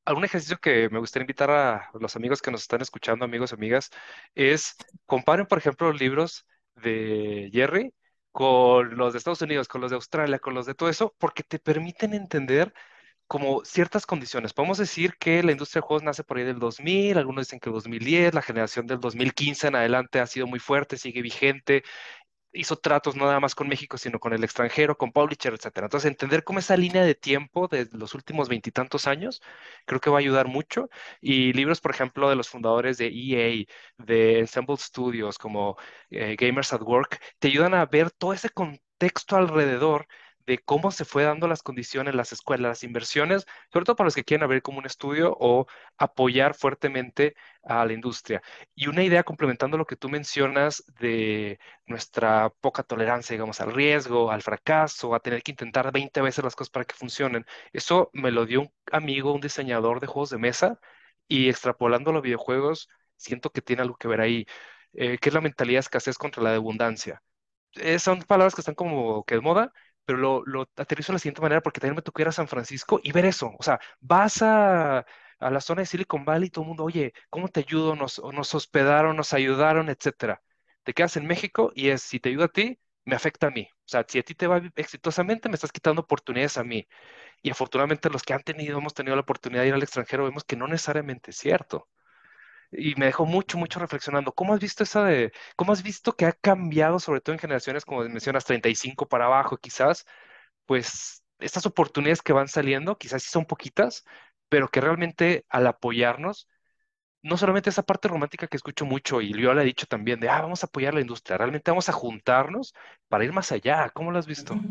algún ejercicio que me gustaría invitar a los amigos que nos están escuchando, amigos y amigas, es comparen, por ejemplo, los libros de Jerry con los de Estados Unidos, con los de Australia, con los de todo eso, porque te permiten entender como ciertas condiciones. Podemos decir que la industria de juegos nace por ahí del 2000, algunos dicen que el 2010, la generación del 2015 en adelante ha sido muy fuerte, sigue vigente, hizo tratos no nada más con México, sino con el extranjero, con publisher, etcétera. Entonces, entender cómo esa línea de tiempo de los últimos veintitantos años, creo que va a ayudar mucho. Y libros, por ejemplo, de los fundadores de EA, de Ensemble Studios, como eh, Gamers at Work, te ayudan a ver todo ese contexto alrededor de cómo se fue dando las condiciones, las escuelas, las inversiones, sobre todo para los que quieren abrir como un estudio o apoyar fuertemente a la industria. Y una idea complementando lo que tú mencionas de nuestra poca tolerancia, digamos, al riesgo, al fracaso, a tener que intentar 20 veces las cosas para que funcionen. Eso me lo dio un amigo, un diseñador de juegos de mesa, y extrapolando los videojuegos, siento que tiene algo que ver ahí, eh, que es la mentalidad de escasez contra la de abundancia. Eh, son palabras que están como que de moda, pero lo, lo aterrizo de la siguiente manera porque también me tocó ir a San Francisco y ver eso. O sea, vas a, a la zona de Silicon Valley y todo el mundo, oye, ¿cómo te ayudo? Nos, nos hospedaron, nos ayudaron, etcétera. Te quedas en México y es, si te ayuda a ti, me afecta a mí. O sea, si a ti te va exitosamente, me estás quitando oportunidades a mí. Y afortunadamente los que han tenido, hemos tenido la oportunidad de ir al extranjero, vemos que no necesariamente es cierto y me dejó mucho, mucho reflexionando. ¿Cómo has visto esa de, cómo has visto que ha cambiado, sobre todo en generaciones, como mencionas, 35 para abajo, quizás, pues estas oportunidades que van saliendo, quizás sí son poquitas, pero que realmente al apoyarnos, no solamente esa parte romántica que escucho mucho y yo le he dicho también de, ah, vamos a apoyar la industria, realmente vamos a juntarnos para ir más allá. ¿Cómo lo has visto?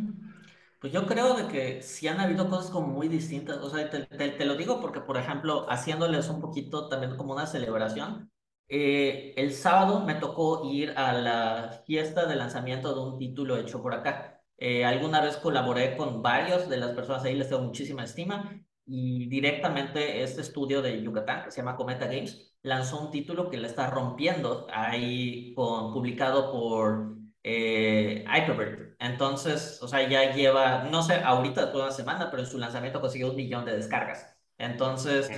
Pues yo creo de que sí han habido cosas como muy distintas, o sea, te, te, te lo digo porque, por ejemplo, haciéndoles un poquito también como una celebración, eh, el sábado me tocó ir a la fiesta de lanzamiento de un título hecho por acá. Eh, alguna vez colaboré con varios de las personas ahí, les tengo muchísima estima, y directamente este estudio de Yucatán, que se llama Cometa Games, lanzó un título que le está rompiendo ahí, con, publicado por eh, Hyperbird. Entonces, o sea, ya lleva, no sé, ahorita toda una semana, pero en su lanzamiento consiguió un millón de descargas. Entonces,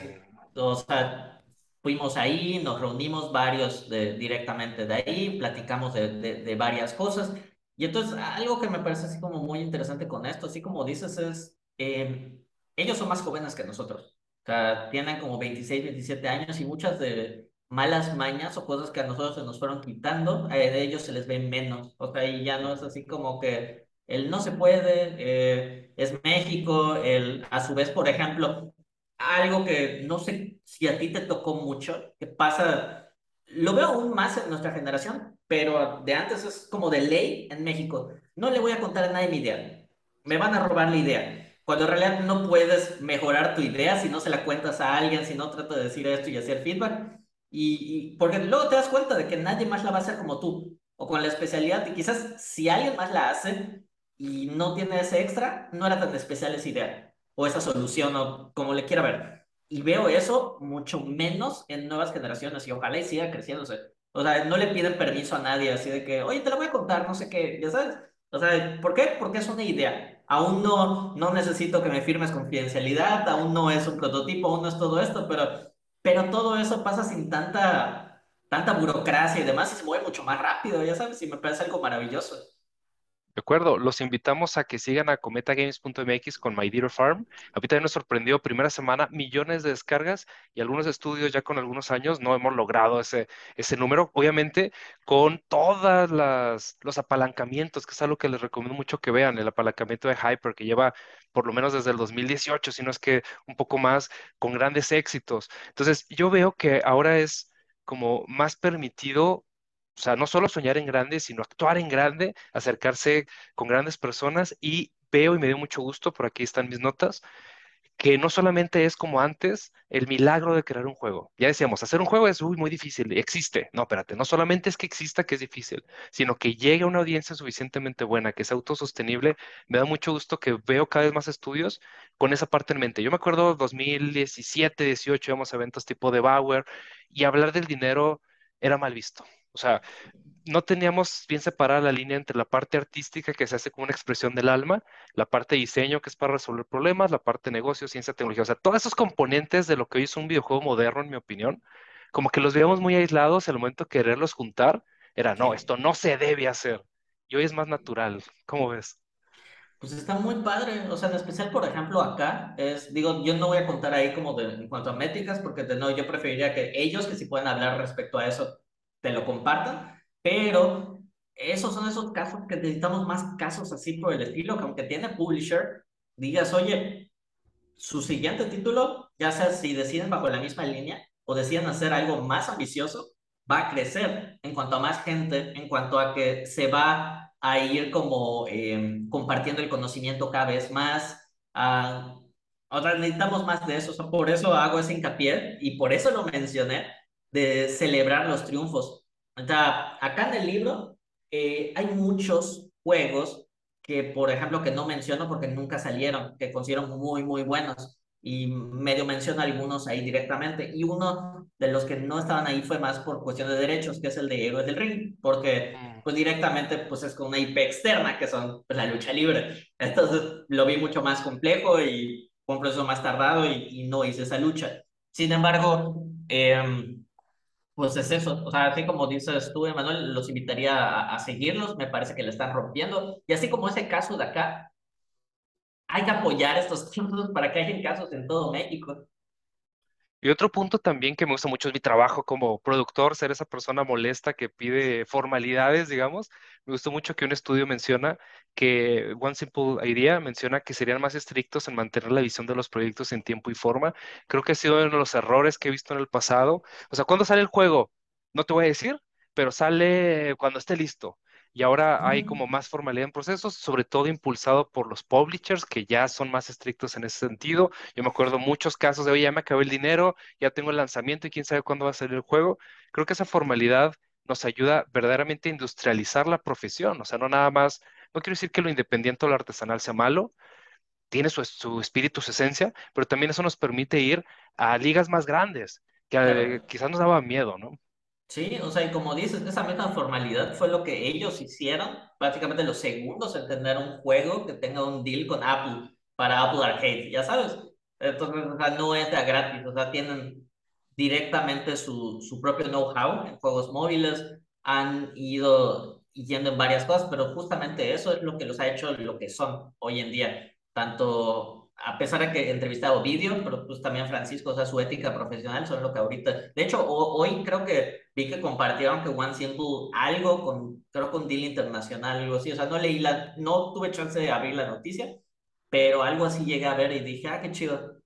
o sea, fuimos ahí, nos reunimos varios de, directamente de ahí, platicamos de, de, de varias cosas. Y entonces, algo que me parece así como muy interesante con esto, así como dices, es, eh, ellos son más jóvenes que nosotros. O sea, tienen como 26, 27 años y muchas de malas mañas o cosas que a nosotros se nos fueron quitando, eh, de ellos se les ve menos. O sea, y ya no es así como que el no se puede, eh, es México, el a su vez, por ejemplo, algo que no sé si a ti te tocó mucho, que pasa, lo veo aún más en nuestra generación, pero de antes es como de ley en México. No le voy a contar a nadie mi idea, me van a robar la idea. Cuando en realidad no puedes mejorar tu idea si no se la cuentas a alguien, si no trata de decir esto y hacer feedback. Y, y porque luego te das cuenta de que nadie más la va a hacer como tú o con la especialidad y quizás si alguien más la hace y no tiene ese extra, no era tan especial esa idea o esa solución o como le quiera ver. Y veo eso mucho menos en nuevas generaciones y ojalá y siga creciéndose. O sea, no le piden permiso a nadie así de que, oye, te lo voy a contar, no sé qué, ya sabes. O sea, ¿por qué? Porque es una idea. Aún no, no necesito que me firmes confidencialidad, aún no es un prototipo, aún no es todo esto, pero, pero todo eso pasa sin tanta, tanta burocracia y demás y se mueve mucho más rápido, ya sabes, y me parece algo maravilloso. De acuerdo, los invitamos a que sigan a cometagames.mx con My Deer Farm. También nos sorprendió, primera semana, millones de descargas y algunos estudios ya con algunos años no hemos logrado ese, ese número. Obviamente, con todas las los apalancamientos, que es algo que les recomiendo mucho que vean, el apalancamiento de Hyper, que lleva por lo menos desde el 2018, si no es que un poco más, con grandes éxitos. Entonces, yo veo que ahora es como más permitido o sea, no solo soñar en grande, sino actuar en grande, acercarse con grandes personas y veo y me dio mucho gusto, por aquí están mis notas, que no solamente es como antes el milagro de crear un juego. Ya decíamos, hacer un juego es muy difícil, existe. No, espérate, no solamente es que exista que es difícil, sino que llegue a una audiencia suficientemente buena, que sea autosostenible. Me da mucho gusto que veo cada vez más estudios con esa parte en mente. Yo me acuerdo 2017, 18, íbamos a eventos tipo de Bauer y hablar del dinero era mal visto. O sea, no teníamos bien separada la línea entre la parte artística que se hace como una expresión del alma, la parte de diseño que es para resolver problemas, la parte de negocio, ciencia, tecnología. O sea, todos esos componentes de lo que hoy es un videojuego moderno, en mi opinión, como que los veíamos muy aislados y al momento de quererlos juntar, era, no, esto no se debe hacer. Y hoy es más natural. ¿Cómo ves? Pues está muy padre, o sea, en especial, por ejemplo, acá, es, digo, yo no voy a contar ahí como de, en cuanto a métricas, porque de, no, yo preferiría que ellos, que si pueden hablar respecto a eso, te lo compartan, pero esos son esos casos que necesitamos más casos así por el estilo, que aunque tiene publisher, digas, oye, su siguiente título, ya sea si deciden bajo la misma línea o deciden hacer algo más ambicioso, va a crecer en cuanto a más gente, en cuanto a que se va a ir como eh, compartiendo el conocimiento cada vez más. Otra, necesitamos más de eso, o sea, por eso hago ese hincapié y por eso lo mencioné, de celebrar los triunfos. O sea, acá en el libro eh, hay muchos juegos que, por ejemplo, que no menciono porque nunca salieron, que considero muy, muy buenos. Y medio menciono algunos ahí directamente. Y uno de los que no estaban ahí fue más por cuestión de derechos, que es el de Héroes del Ring, porque Mm. pues directamente pues es con una IP externa, que son pues, la lucha libre. Entonces lo vi mucho más complejo y fue un proceso más tardado y, y no hice esa lucha. Sin embargo, eh, pues es eso, o sea, así como dices tú, Emanuel, los invitaría a, a, seguirlos, me parece que le están rompiendo, y así como ese caso de acá, hay que apoyar estos casos para que haya casos en todo México. Y otro punto también que me gusta mucho es mi trabajo como productor, ser esa persona molesta que pide formalidades, digamos. Me gustó mucho que un estudio menciona que One Simple Idea menciona que serían más estrictos en mantener la visión de los proyectos en tiempo y forma. Creo que ha sido uno de los errores que he visto en el pasado. O sea, ¿cuándo sale el juego? No te voy a decir, pero sale cuando esté listo. Y ahora hay como más formalidad en procesos, sobre todo impulsado por los publishers que ya son más estrictos en ese sentido. Yo me acuerdo muchos casos de, oye, ya me acabé el dinero, ya tengo el lanzamiento y quién sabe cuándo va a salir el juego. Creo que esa formalidad nos ayuda verdaderamente a industrializar la profesión. O sea, no nada más, no quiero decir que lo independiente o lo artesanal sea malo, tiene su, su espíritu, su esencia, pero también eso nos permite ir a ligas más grandes, que eh, Claro. quizás nos daba miedo, ¿no? Sí, o sea, y como dices, esa misma formalidad fue lo que ellos hicieron, prácticamente los segundos en tener un juego que tenga un deal con Apple para Apple Arcade, ya sabes. Entonces, o sea, no entra gratis, o sea, tienen directamente su, su propio know-how en juegos móviles, han ido yendo en varias cosas, pero justamente eso es lo que los ha hecho lo que son hoy en día, tanto a pesar de que he entrevistado vídeo, pero pues también Francisco, o sea, su ética profesional son lo que ahorita, de hecho, hoy creo que vi que compartieron que One Simple algo con, creo con Deal Internacional, algo así, o sea, no leí la, no tuve chance de abrir la noticia, pero algo así llegué a ver y dije, ah, qué chido.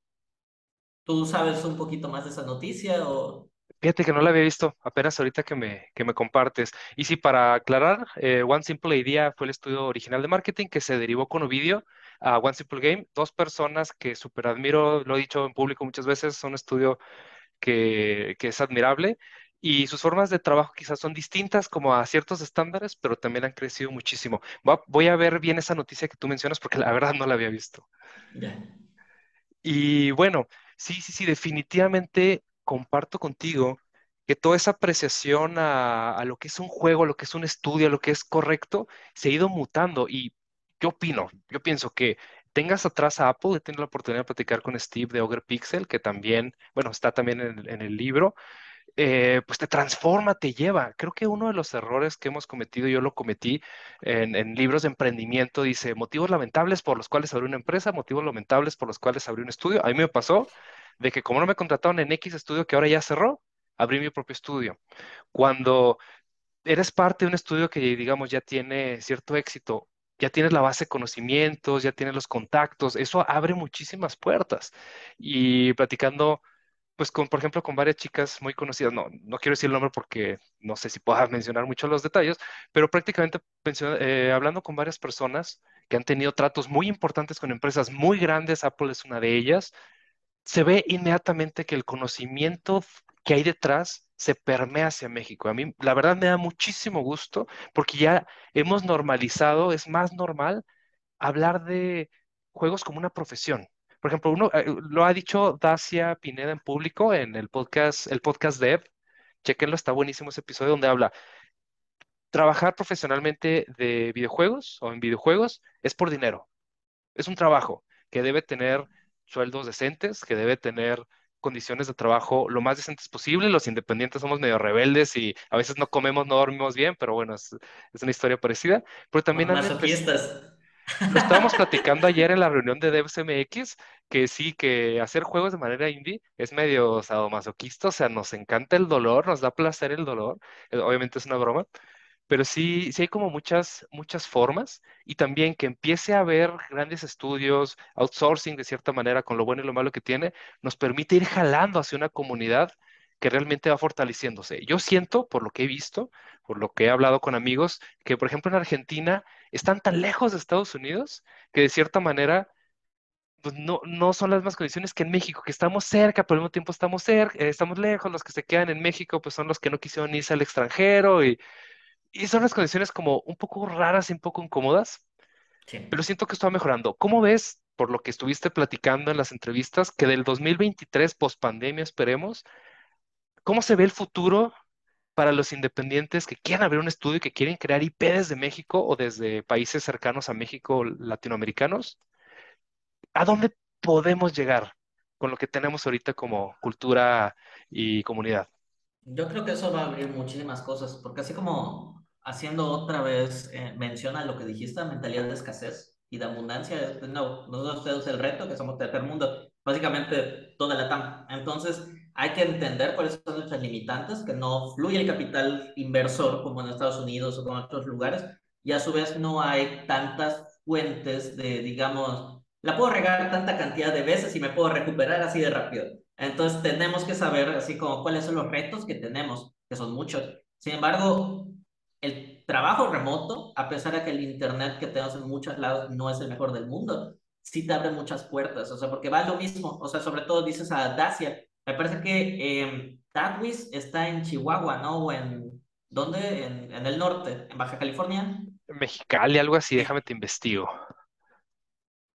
¿Tú sabes un poquito más de esa noticia o...? Fíjate que no la había visto, apenas ahorita que me, que me compartes. Y sí, para aclarar, eh, One Simple Idea fue el estudio original de marketing que se derivó con Ovidio a One Simple Game. Dos personas que súper admiro, lo he dicho en público muchas veces, son un estudio que, que es admirable y sus formas de trabajo quizás son distintas como a ciertos estándares, pero también han crecido muchísimo. Voy a, ver bien esa noticia que tú mencionas porque la verdad no la había visto. Y bueno, sí, sí, sí, definitivamente comparto contigo que toda esa apreciación a, a lo que es un juego, a lo que es un estudio, a lo que es correcto, se ha ido mutando. Y yo opino, yo pienso que tengas atrás a Apple, he tenido la oportunidad de platicar con Steve de Ogre Pixel, que también, bueno, está también en, el- en el libro, eh, pues te transforma, te lleva. Creo que uno de los errores que hemos cometido, yo lo cometí en, libros de emprendimiento, dice motivos lamentables por los cuales abrí una empresa, motivos lamentables por los cuales abrí un estudio. A mí me pasó de que como no me contrataron en X estudio que ahora ya cerró, abrí mi propio estudio. Cuando eres parte de un estudio que, digamos, ya tiene cierto éxito, ya tienes la base de conocimientos, ya tienes los contactos, eso abre muchísimas puertas. Y platicando pues con, por ejemplo, con varias chicas muy conocidas, no, no quiero decir el nombre porque no sé si puedas mencionar mucho los detalles, pero prácticamente eh, hablando con varias personas que han tenido tratos muy importantes con empresas muy grandes, Apple es una de ellas, se ve inmediatamente que el conocimiento que hay detrás se permea hacia México. A mí, la verdad, me da muchísimo gusto porque ya hemos normalizado, es más normal hablar de juegos como una profesión. Por ejemplo, uno eh, lo ha dicho Dacia Pineda en público en el podcast, el podcast Dev. Chequenlo, está buenísimo ese episodio donde habla, trabajar profesionalmente de videojuegos o en videojuegos es por dinero. Es un trabajo que debe tener sueldos decentes, que debe tener condiciones de trabajo lo más decentes posible. Los independientes somos medio rebeldes y a veces no comemos, no dormimos bien, pero bueno, es, es una historia parecida. Pero también. Lo estábamos platicando ayer en la reunión de Devs MX, que sí, que hacer juegos de manera indie es medio sadomasoquista, o sea, nos encanta el dolor, nos da placer el dolor, eh, obviamente es una broma, pero sí, sí hay como muchas, muchas formas y también que empiece a haber grandes estudios, outsourcing de cierta manera, con lo bueno y lo malo que tiene, nos permite ir jalando hacia una comunidad que realmente va fortaleciéndose. Yo siento, por lo que he visto, por lo que he hablado con amigos, que por ejemplo en Argentina están tan lejos de Estados Unidos que de cierta manera pues, no, no son las mismas condiciones que en México, que estamos cerca, pero al mismo tiempo estamos cerca, eh, estamos lejos, los que se quedan en México pues son los que no quisieron irse al extranjero y, y son las condiciones como un poco raras y un poco incómodas, pero Sí. siento que esto va mejorando. ¿Cómo ves, por lo que estuviste platicando en las entrevistas, que del 2023, post pandemia, esperemos, cómo se ve el futuro para los independientes que quieran abrir un estudio y que quieren crear IP desde México o desde países cercanos a México, latinoamericanos? ¿A dónde podemos llegar con lo que tenemos ahorita como cultura y comunidad? Yo creo que eso va a abrir muchísimas cosas, porque así como haciendo otra vez eh, mención a lo que dijiste, mentalidad de escasez y de abundancia, no, nosotros tenemos el reto que somos tercer mundo, básicamente toda la TAM. Entonces, hay que entender cuáles son nuestras limitantes, que no fluye el capital inversor como en Estados Unidos o en otros lugares, y a su vez no hay tantas fuentes de, digamos, la puedo regar tanta cantidad de veces y me puedo recuperar así de rápido. Entonces tenemos que saber así como cuáles son los retos que tenemos, que son muchos. Sin embargo, el trabajo remoto, a pesar de que el internet que tenemos en muchos lados no es el mejor del mundo, sí te abre muchas puertas, o sea, porque va lo mismo, o sea, sobre todo dices a Dacia, me parece que eh, Tatwis está en Chihuahua, ¿no? O en, ¿dónde? En, en el norte, en Baja California. Mexicali, algo así, déjame te investigo.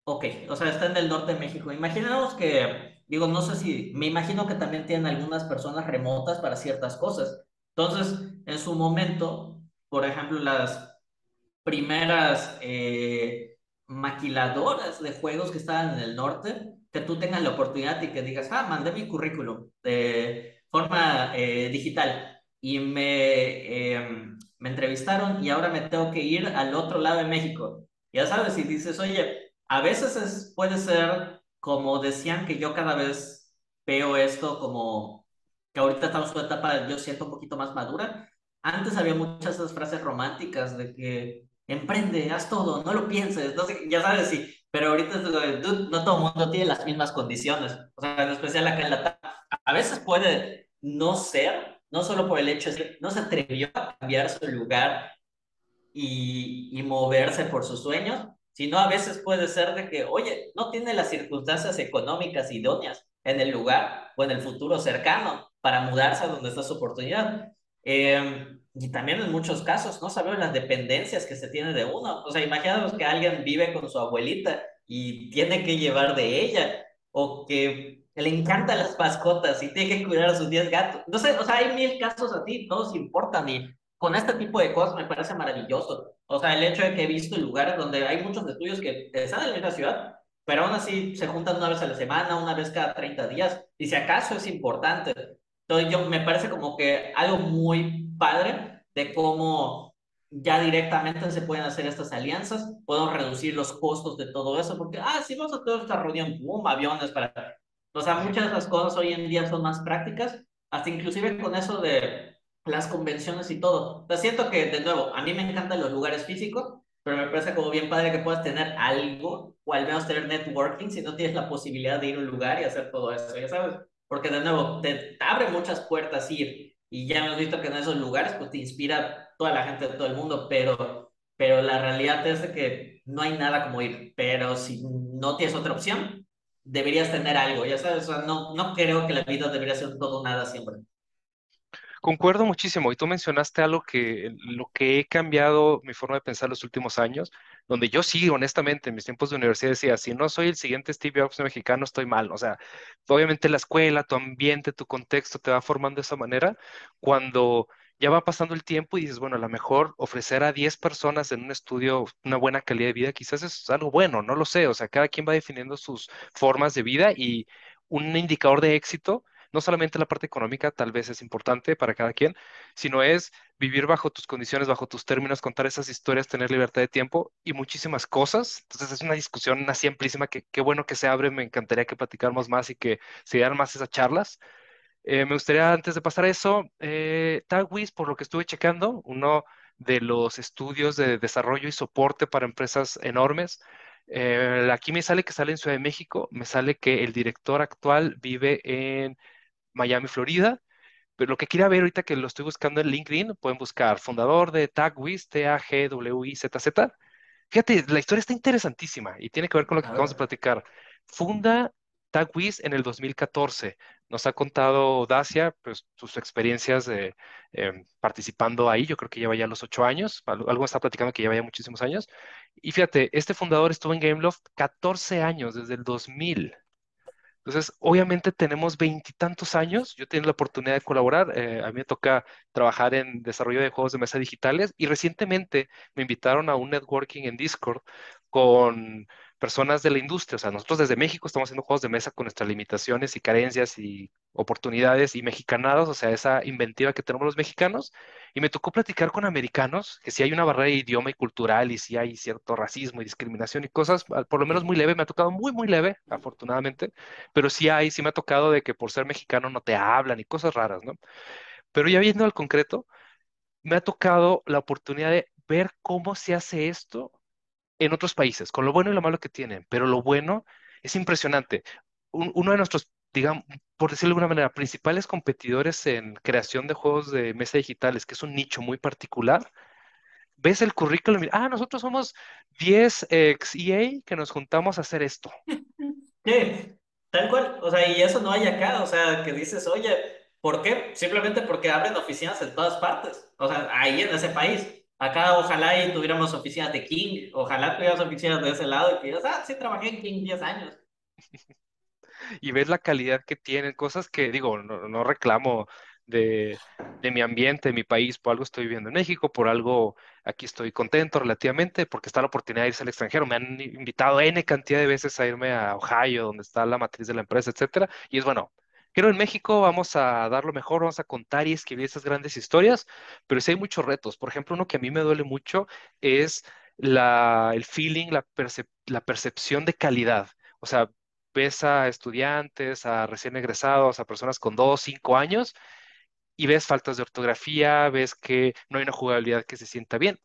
Ok, o sea, está en el norte de México. Imaginemos que, digo, no sé si, me imagino que también tienen algunas personas remotas para ciertas cosas. Entonces, en su momento, por ejemplo, las primeras eh, maquiladoras de juegos que estaban en el norte, que tú tengas la oportunidad y que digas, ah, mandé mi currículum de forma eh, digital y me, eh, me entrevistaron y ahora me tengo que ir al otro lado de México. Ya sabes, y dices, oye, a veces es, puede ser como decían que yo cada vez veo esto como que ahorita estamos en una etapa, yo siento un poquito más madura. Antes había muchas esas frases románticas de que emprende, haz todo, no lo pienses, no sé, ya sabes, sí, pero ahorita no todo el mundo tiene las mismas condiciones, o sea, en especial acá en la a veces puede no ser, no solo por el hecho de que no se atrevió a cambiar su lugar y, y moverse por sus sueños, sino a veces puede ser de que, oye, no tiene las circunstancias económicas idóneas en el lugar o en el futuro cercano para mudarse a donde está su oportunidad. Eh, y también en muchos casos no sabemos las dependencias que se tiene de uno. O sea, imagínate que alguien vive con su abuelita y tiene que llevar de ella, o que le encantan las mascotas y tiene que cuidar a sus 10 gatos. Sé, o sea, hay mil casos así, todos importan y con este tipo de cosas me parece maravilloso. O sea, el hecho de que he visto lugares donde hay muchos estudios que están en la misma ciudad, pero aún así se juntan una vez a la semana, una vez cada 30 días, y si acaso es importante. Entonces, yo me parece como que algo muy padre de cómo ya directamente se pueden hacer estas alianzas, podemos reducir los costos de todo eso, porque, ah, si vamos a toda esta reunión, boom, aviones para... O sea, muchas de las cosas hoy en día son más prácticas, hasta inclusive con eso de las convenciones y todo. O siento que, de nuevo, a mí me encantan los lugares físicos, pero me parece como bien padre que puedas tener algo, o al menos tener networking, si no tienes la posibilidad de ir a un lugar y hacer todo eso, ya sabes. Porque, de nuevo, te, abre muchas puertas ir, y ya hemos visto que en esos lugares, pues te inspira toda la gente de todo el mundo, pero, pero la realidad es de que no hay nada como ir. Pero si no tienes otra opción, deberías tener algo, ya sabes, no, no creo que la vida debería ser todo nada siempre. Concuerdo muchísimo y tú mencionaste algo que lo que he cambiado mi forma de pensar los últimos años, donde yo sí, honestamente, en mis tiempos de universidad decía, si no soy el siguiente Steve Jobs mexicano, estoy mal. O sea, obviamente la escuela, tu ambiente, tu contexto te va formando de esa manera. Cuando ya va pasando el tiempo y dices, bueno, a lo mejor ofrecer a 10 personas en un estudio una buena calidad de vida, quizás es algo bueno, no lo sé. O sea, cada quien va definiendo sus formas de vida y un indicador de éxito no solamente la parte económica tal vez es importante para cada quien, sino es vivir bajo tus condiciones, bajo tus términos, contar esas historias, tener libertad de tiempo y muchísimas cosas. Entonces es una discusión así amplísima que qué bueno que se abre, me encantaría que platicáramos más y que se dieran más esas charlas. Eh, me gustaría, antes de pasar a eso, eh, Tagwis, por lo que estuve checando, uno de los estudios de desarrollo y soporte para empresas enormes. Eh, aquí me sale que sale en Ciudad de México, me sale que el director actual vive en Miami, Florida. Pero lo que quiera ver ahorita que lo estoy buscando en LinkedIn, pueden buscar fundador de TagWiz, T-A-G-W-I-Z-Z. Fíjate, la historia está interesantísima y tiene que ver con lo que acabamos de platicar. Funda TagWiz en el 2014. Nos ha contado Dacia pues, sus experiencias em, participando ahí. Yo creo que lleva ya los ocho años. Algo está platicando que lleva ya muchísimos años. Y fíjate, este fundador estuvo en Gameloft 14 años, desde el 2000. Entonces, obviamente tenemos veintitantos años. Yo tengo la oportunidad de colaborar. Eh, a mí me toca trabajar en desarrollo de juegos de mesa digitales y recientemente me invitaron a un networking en Discord con personas de la industria. O sea, nosotros desde México estamos haciendo juegos de mesa con nuestras limitaciones y carencias y oportunidades y mexicanados, o sea, esa inventiva que tenemos los mexicanos. Y me tocó platicar con americanos, que si hay una barrera de idioma y cultural y si hay cierto racismo y discriminación y cosas, por lo menos muy leve, me ha tocado muy, muy leve, afortunadamente, pero sí hay, sí me ha tocado de que por ser mexicano no te hablan y cosas raras, ¿no? Pero ya viendo al concreto, me ha tocado la oportunidad de ver cómo se hace esto en otros países, con lo bueno y lo malo que tienen, pero lo bueno es impresionante. uno de nuestros, digamos, por decirlo de alguna manera, principales competidores en creación de juegos de mesa digitales, que es un nicho muy particular, ves el currículum y, ah, nosotros somos 10 ex EA que nos juntamos a hacer esto. Sí, tal cual, o sea, y eso no hay acá, o sea, que dices, oye, ¿por qué? Simplemente porque abren oficinas en todas partes, o sea, ahí en ese país. Acá ojalá y tuviéramos oficinas de King, ojalá tuviéramos oficinas de ese lado y que digas, ah, sí, trabajé en King 10 años. y ves la calidad que tienen, cosas que digo, no, reclamo de, de, mi ambiente, de mi país, por algo estoy viviendo en México, por algo aquí estoy contento relativamente, porque está la oportunidad de irse al extranjero. Me han invitado N cantidad de veces a irme a Ohio, donde está la matriz de la empresa, etcétera. Y es bueno, Creo en México vamos a dar lo mejor, vamos a contar y escribir esas grandes historias, pero sí hay muchos retos. Por ejemplo, uno que a mí me duele mucho es la, el feeling, la, la percepción de calidad. O sea, ves a estudiantes, a recién egresados, a personas con dos, cinco años y ves faltas de ortografía, ves que no hay una jugabilidad que se sienta bien.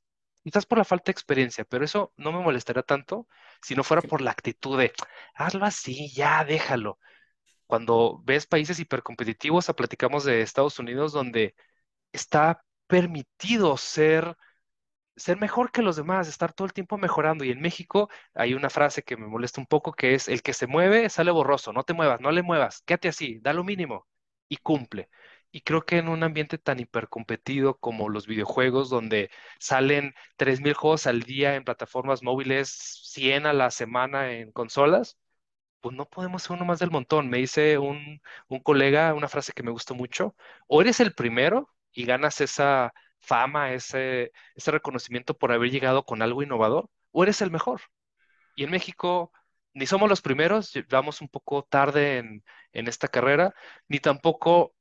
Quizás por la falta de experiencia, pero eso no me molestaría tanto si no fuera por la actitud de hazlo así, ya déjalo. Cuando ves países hipercompetitivos, platicamos de Estados Unidos, donde está permitido ser ser mejor que los demás, estar todo el tiempo mejorando. Y en México hay una frase que me molesta un poco, que es, el que se mueve sale borroso, no te muevas, no le muevas, quédate así, da lo mínimo y cumple. Y creo que en un ambiente tan hipercompetido como los videojuegos, donde salen 3.000 juegos al día en plataformas móviles, 100 a la semana en consolas, pues no podemos ser uno más del montón. Me dice un, un colega una frase que me gustó mucho, o eres el primero y ganas esa fama, ese, ese reconocimiento por haber llegado con algo innovador, o eres el mejor. Y en México ni somos los primeros, vamos un poco tarde en, en esta carrera, ni tampoco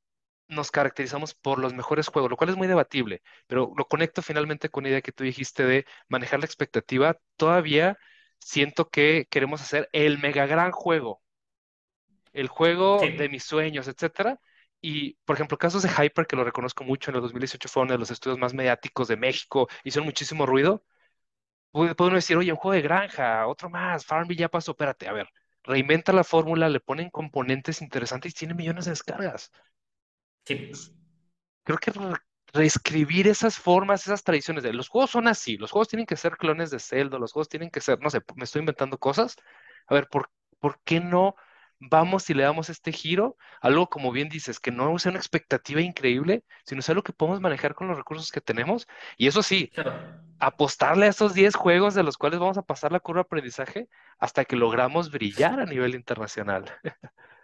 nos caracterizamos por los mejores juegos, lo cual es muy debatible, pero lo conecto finalmente con la idea que tú dijiste de manejar la expectativa. Todavía siento que queremos hacer el mega gran juego, el juego de mis sueños, etcétera. Y, por ejemplo, casos de Hyper, que lo reconozco mucho, en el 2018 fue uno de los estudios más mediáticos de México, hicieron muchísimo ruido. Puede, uno decir, oye, un juego de granja, otro más, Farmville ya pasó, espérate, a ver, reinventa la fórmula, le ponen componentes interesantes y tiene millones de descargas. sí, Creo que reescribir esas formas, esas tradiciones de los juegos son así, los juegos tienen que ser clones de Zelda, los juegos tienen que ser, no sé, me estoy inventando cosas. A ver, ¿por, por qué no vamos y le damos este giro? Algo como bien dices, que no sea una expectativa increíble, sino sea algo que podemos manejar con los recursos que tenemos. Y eso sí, claro. apostarle a esos 10 juegos de los cuales vamos a pasar la curva de aprendizaje hasta que logramos brillar a nivel internacional.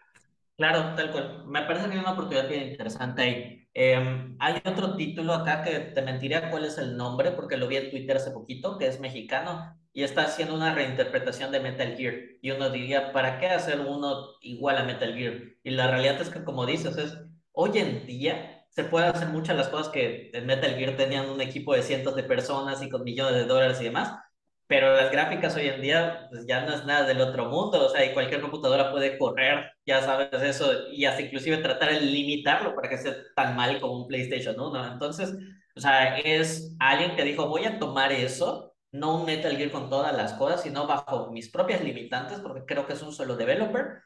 Claro, tal cual. Me parece que hay una oportunidad bien interesante ahí. Eh, hay otro título acá que te mentiría cuál es el nombre, porque lo vi en Twitter hace poquito, que es mexicano y está haciendo una reinterpretación de Metal Gear. Y uno diría, ¿para qué hacer uno igual a Metal Gear? Y la realidad es que, como dices, es hoy en día se puede hacer muchas de las cosas que en Metal Gear tenían un equipo de cientos de personas y con millones de dólares y demás pero las gráficas hoy en día pues ya no es nada del otro mundo, o sea, y cualquier computadora puede correr, ya sabes eso, y hasta inclusive tratar de limitarlo para que sea tan mal como un PlayStation uno. Entonces, o sea, es alguien que dijo, voy a tomar eso, no un Metal Gear con todas las cosas, sino bajo mis propias limitantes, porque creo que es un solo developer,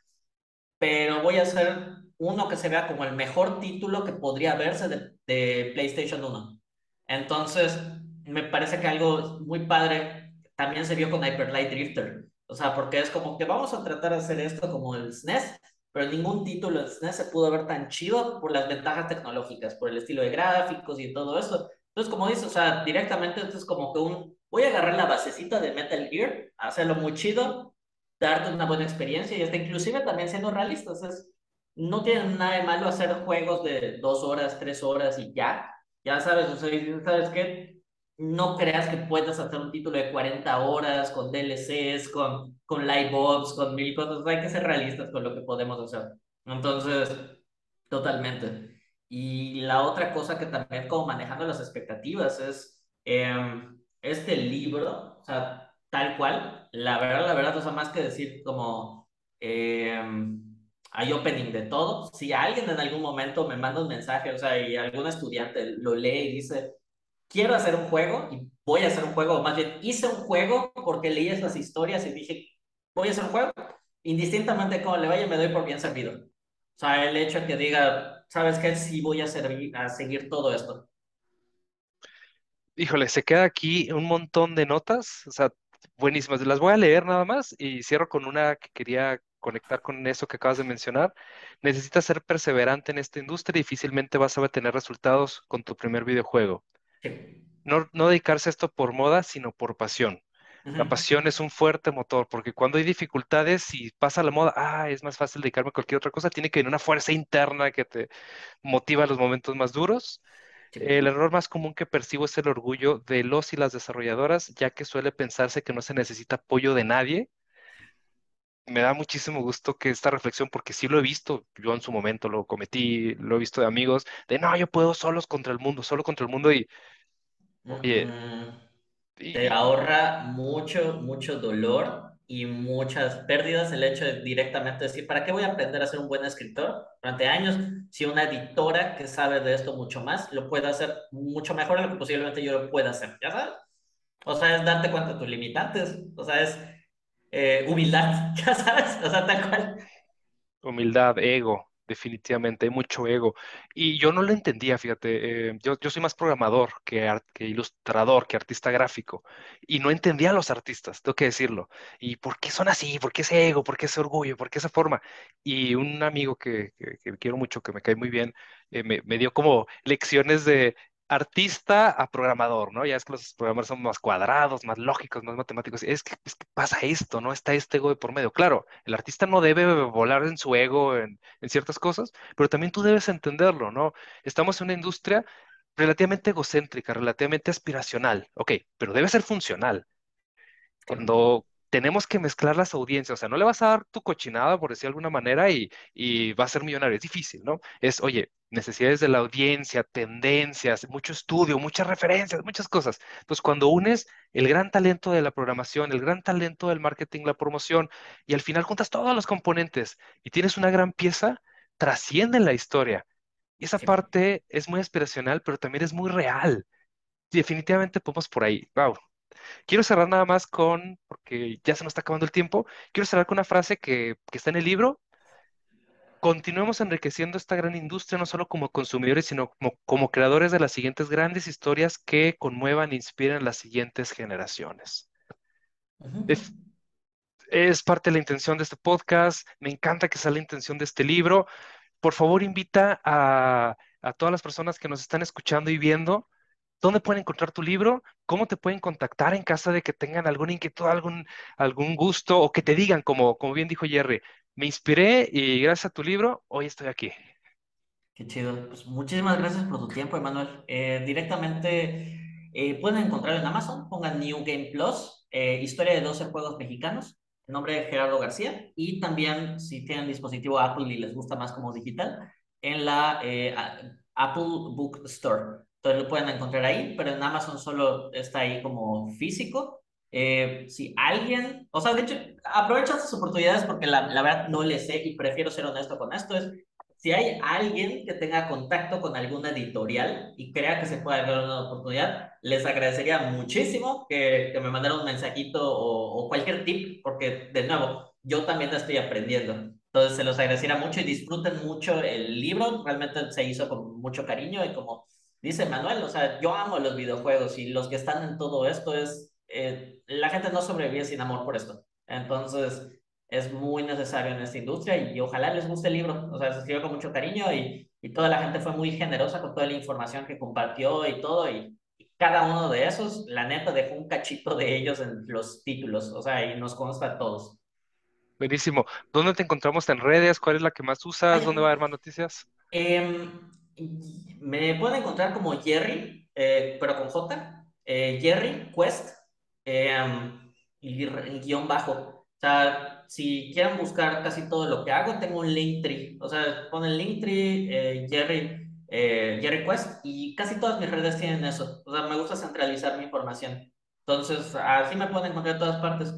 pero voy a hacer uno que se vea como el mejor título que podría verse de, de PlayStation uno Entonces, me parece que algo muy padre también se vio con Hyper Light Drifter. O sea, porque es como que vamos a tratar de hacer esto como el SNES, pero ningún título del SNES se pudo ver tan chido por las ventajas tecnológicas, por el estilo de gráficos y todo eso. Entonces, como dices, o sea, directamente esto es como que un, voy a agarrar la basecita de Metal Gear, hacerlo muy chido, darte una buena experiencia y hasta inclusive también siendo realistas, es, no tiene nada de malo hacer juegos de dos horas, tres horas y ya, ya sabes, o sea, ¿sabes qué? No creas que puedas hacer un título de 40 horas con DLCs, con, con live ops, con mil cosas, hay que ser realistas con lo que podemos hacer. Entonces, totalmente. Y la otra cosa que también como manejando las expectativas es eh, este libro, o sea, tal cual, la verdad, la verdad, o sea, más que decir como eh, hay opening de todo, si alguien en algún momento me manda un mensaje, o sea, y algún estudiante lo lee y dice, quiero hacer un juego y voy a hacer un juego, o más bien hice un juego porque leí estas historias y dije, voy a hacer un juego, indistintamente cómo le vaya, me doy por bien servido. O sea, el hecho de que diga, ¿sabes qué? Sí voy a, servir, a seguir todo esto. Híjole, se queda aquí un montón de notas, o sea, buenísimas. Las voy a leer nada más y cierro con una que quería conectar con eso que acabas de mencionar. Necesitas ser perseverante en esta industria y difícilmente vas a tener resultados con tu primer videojuego. No, no dedicarse a esto por moda, sino por pasión. Uh La pasión es un fuerte motor, porque cuando hay dificultades y pasa la moda, ah, es más fácil dedicarme a cualquier otra cosa, tiene que venir una fuerza interna que te motiva en los momentos más duros. El error más común que percibo es el orgullo de los y las desarrolladoras, ya que suele pensarse que no se necesita apoyo de nadie. Me da muchísimo gusto que esta reflexión, porque sí lo he visto, yo en su momento lo cometí, lo he visto de amigos, de no, yo puedo solos contra el mundo, solo contra el mundo y, oye, -mm. Te y, ahorra mucho, mucho dolor y muchas pérdidas el hecho de directamente decir, ¿para qué voy a aprender a ser un buen escritor durante años si una editora que sabe de esto mucho más lo puede hacer mucho mejor de lo que posiblemente yo lo pueda hacer? ¿Ya sabes? O sea, es darte cuenta de tus limitantes, o sea, es eh, humildad, ¿ya sabes? O sea, tal cual. Humildad, ego, definitivamente, hay mucho ego. Y yo no lo entendía, fíjate, eh, yo, yo soy más programador que, ar- que ilustrador, que artista gráfico, y no entendía a los artistas, tengo que decirlo. ¿Y por qué son así? ¿Por qué ese ego? ¿Por qué ese orgullo? ¿Por qué esa forma? Y un amigo que, que, que quiero mucho, que me cae muy bien, eh, me, me dio como lecciones de... artista a programador, ¿no? Ya es que los programadores son más cuadrados, más lógicos, más matemáticos. Es que, es que pasa esto, ¿no? Está este ego de por medio. Claro, el artista no debe volar en su ego en ciertas cosas, pero también tú debes entenderlo, ¿no? Estamos en una industria relativamente egocéntrica, relativamente aspiracional, ok, pero debe ser funcional. Cuando tenemos que mezclar las audiencias, o sea, no le vas a dar tu cochinada, por decir de alguna manera, y, y va a ser millonario, es difícil, ¿no? Es, oye, necesidades de la audiencia, tendencias, mucho estudio, muchas referencias, muchas cosas. Entonces, cuando unes el gran talento de la programación, el gran talento del marketing, la promoción, y al final juntas todos los componentes y tienes una gran pieza, trasciende en la historia. Y esa Sí. parte es muy aspiracional, pero también es muy real. Definitivamente podemos por ahí. Wow. Quiero cerrar nada más con, porque ya se nos está acabando el tiempo, quiero cerrar con una frase que, que está en el libro. Continuemos enriqueciendo esta gran industria, no solo como consumidores, sino como, como creadores de las siguientes grandes historias que conmuevan e inspiren a las siguientes generaciones. Es, es parte de la intención de este podcast. Me encanta que sea la intención de este libro. Por favor, invita a, a todas las personas que nos están escuchando y viendo ¿Dónde pueden encontrar tu libro? ¿Cómo te pueden contactar en caso de que tengan alguna inquietud, algún, algún gusto o que te digan, como, como bien dijo Jerry, me inspiré y gracias a tu libro, hoy estoy aquí. Qué chido. Pues muchísimas gracias por tu tiempo, Emanuel. Eh, directamente eh, pueden encontrarlo en Amazon, pongan New Game Plus, eh, historia de 12 juegos mexicanos, el nombre de Gerardo García, y también si tienen dispositivo Apple y les gusta más como digital, en la Apple Book Store. Entonces lo pueden encontrar ahí, pero en Amazon solo está ahí como físico. Eh, si alguien, o sea, de hecho, aprovecho estas oportunidades porque la, la verdad no le sé y prefiero ser honesto con esto. Es si hay alguien que tenga contacto con alguna editorial y crea que se puede dar una oportunidad, les agradecería muchísimo que, que me mandaran un mensajito o, o, cualquier tip, porque de nuevo, yo también estoy aprendiendo. Entonces se los agradecería mucho y disfruten mucho el libro. Realmente se hizo con mucho cariño y como dice Manuel, o sea, yo amo los videojuegos y los que están en todo esto es, eh, la gente no sobrevive sin amor por esto. Entonces, es muy necesario en esta industria y, y ojalá les guste el libro. O sea, se escribió con mucho cariño y, y toda la gente fue muy generosa con toda la información que compartió y todo. Y, y, cada uno de esos, la neta, dejó un cachito de ellos en los títulos. O sea, y nos consta a todos. Buenísimo. ¿Dónde te encontramos en redes? ¿Cuál es la que más usas? ¿Dónde va a haber más noticias? eh, me pueden encontrar como Jerry, eh, pero con J. Eh, Jerry Quest eh, y guion bajo. O sea, si quieren buscar casi todo lo que hago, tengo un Linktree. O sea, ponen Linktree, Jerry, Jerry Quest y casi todas mis redes tienen eso. O sea, me gusta centralizar mi información. Entonces, así me pueden encontrar en todas partes.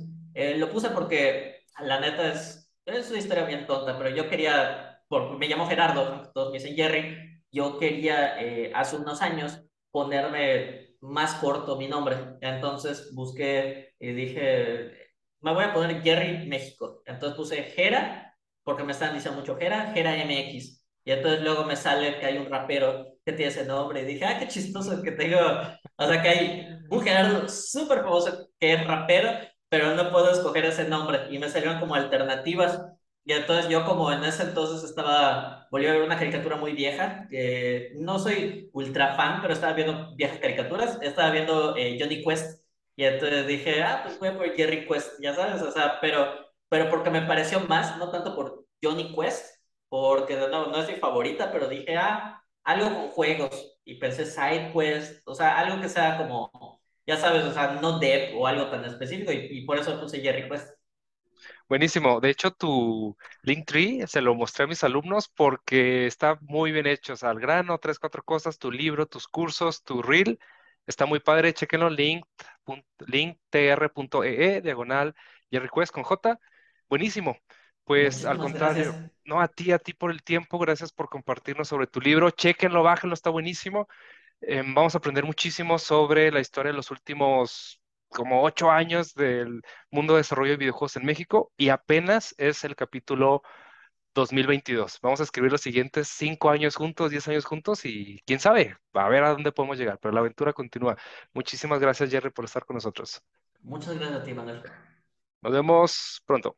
Lo puse porque la neta es, es una historia bien tonta, pero yo quería, por, me llamo Gerardo, todos me dicen Jerry, yo quería eh, hace unos años ponerme más corto mi nombre. Entonces busqué y dije, me voy a poner Jerry México. Entonces puse Jera, porque me están diciendo mucho Jera, Jera MX. Y entonces luego me sale que hay un rapero que tiene ese nombre. Y dije, ah, qué chistoso que tengo. O sea, que hay un Gerardo súper famoso que es rapero, pero no puedo escoger ese nombre. Y me salieron como alternativas. Y entonces yo como en ese entonces estaba, volví a ver una caricatura muy vieja, que no soy ultra fan, pero estaba viendo viejas caricaturas, estaba viendo eh, Johnny Quest, y entonces dije, ah, pues voy por Jerry Quest, ya sabes, o sea, pero, pero porque me pareció más, no tanto por Johnny Quest, porque no, no es mi favorita, pero dije, ah, algo con juegos, y pensé Side Quest, o sea, algo que sea como, ya sabes, o sea, no Dev o algo tan específico, y, y por eso puse Jerry Quest. Buenísimo. De hecho, tu Linktree se lo mostré a mis alumnos porque está muy bien hecho. O sea, al grano, tres, cuatro cosas, tu libro, tus cursos, tu reel. Está muy padre. Chequenlo, link, link.tr.ee, diagonal Jerry Quest con J. Buenísimo. Pues al gracias. contrario, no a ti, a ti por el tiempo, gracias por compartirnos sobre tu libro. Chequenlo, bájenlo, está buenísimo. Em, vamos a aprender muchísimo sobre la historia de los últimos como ocho años del mundo de desarrollo de videojuegos en México y apenas es el capítulo 2022. Vamos a escribir los siguientes cinco años juntos, diez años juntos y quién sabe, va a ver a dónde podemos llegar, pero la aventura continúa. Muchísimas gracias, Jerry, por estar con nosotros. Muchas gracias a ti, Manuel. Nos vemos pronto.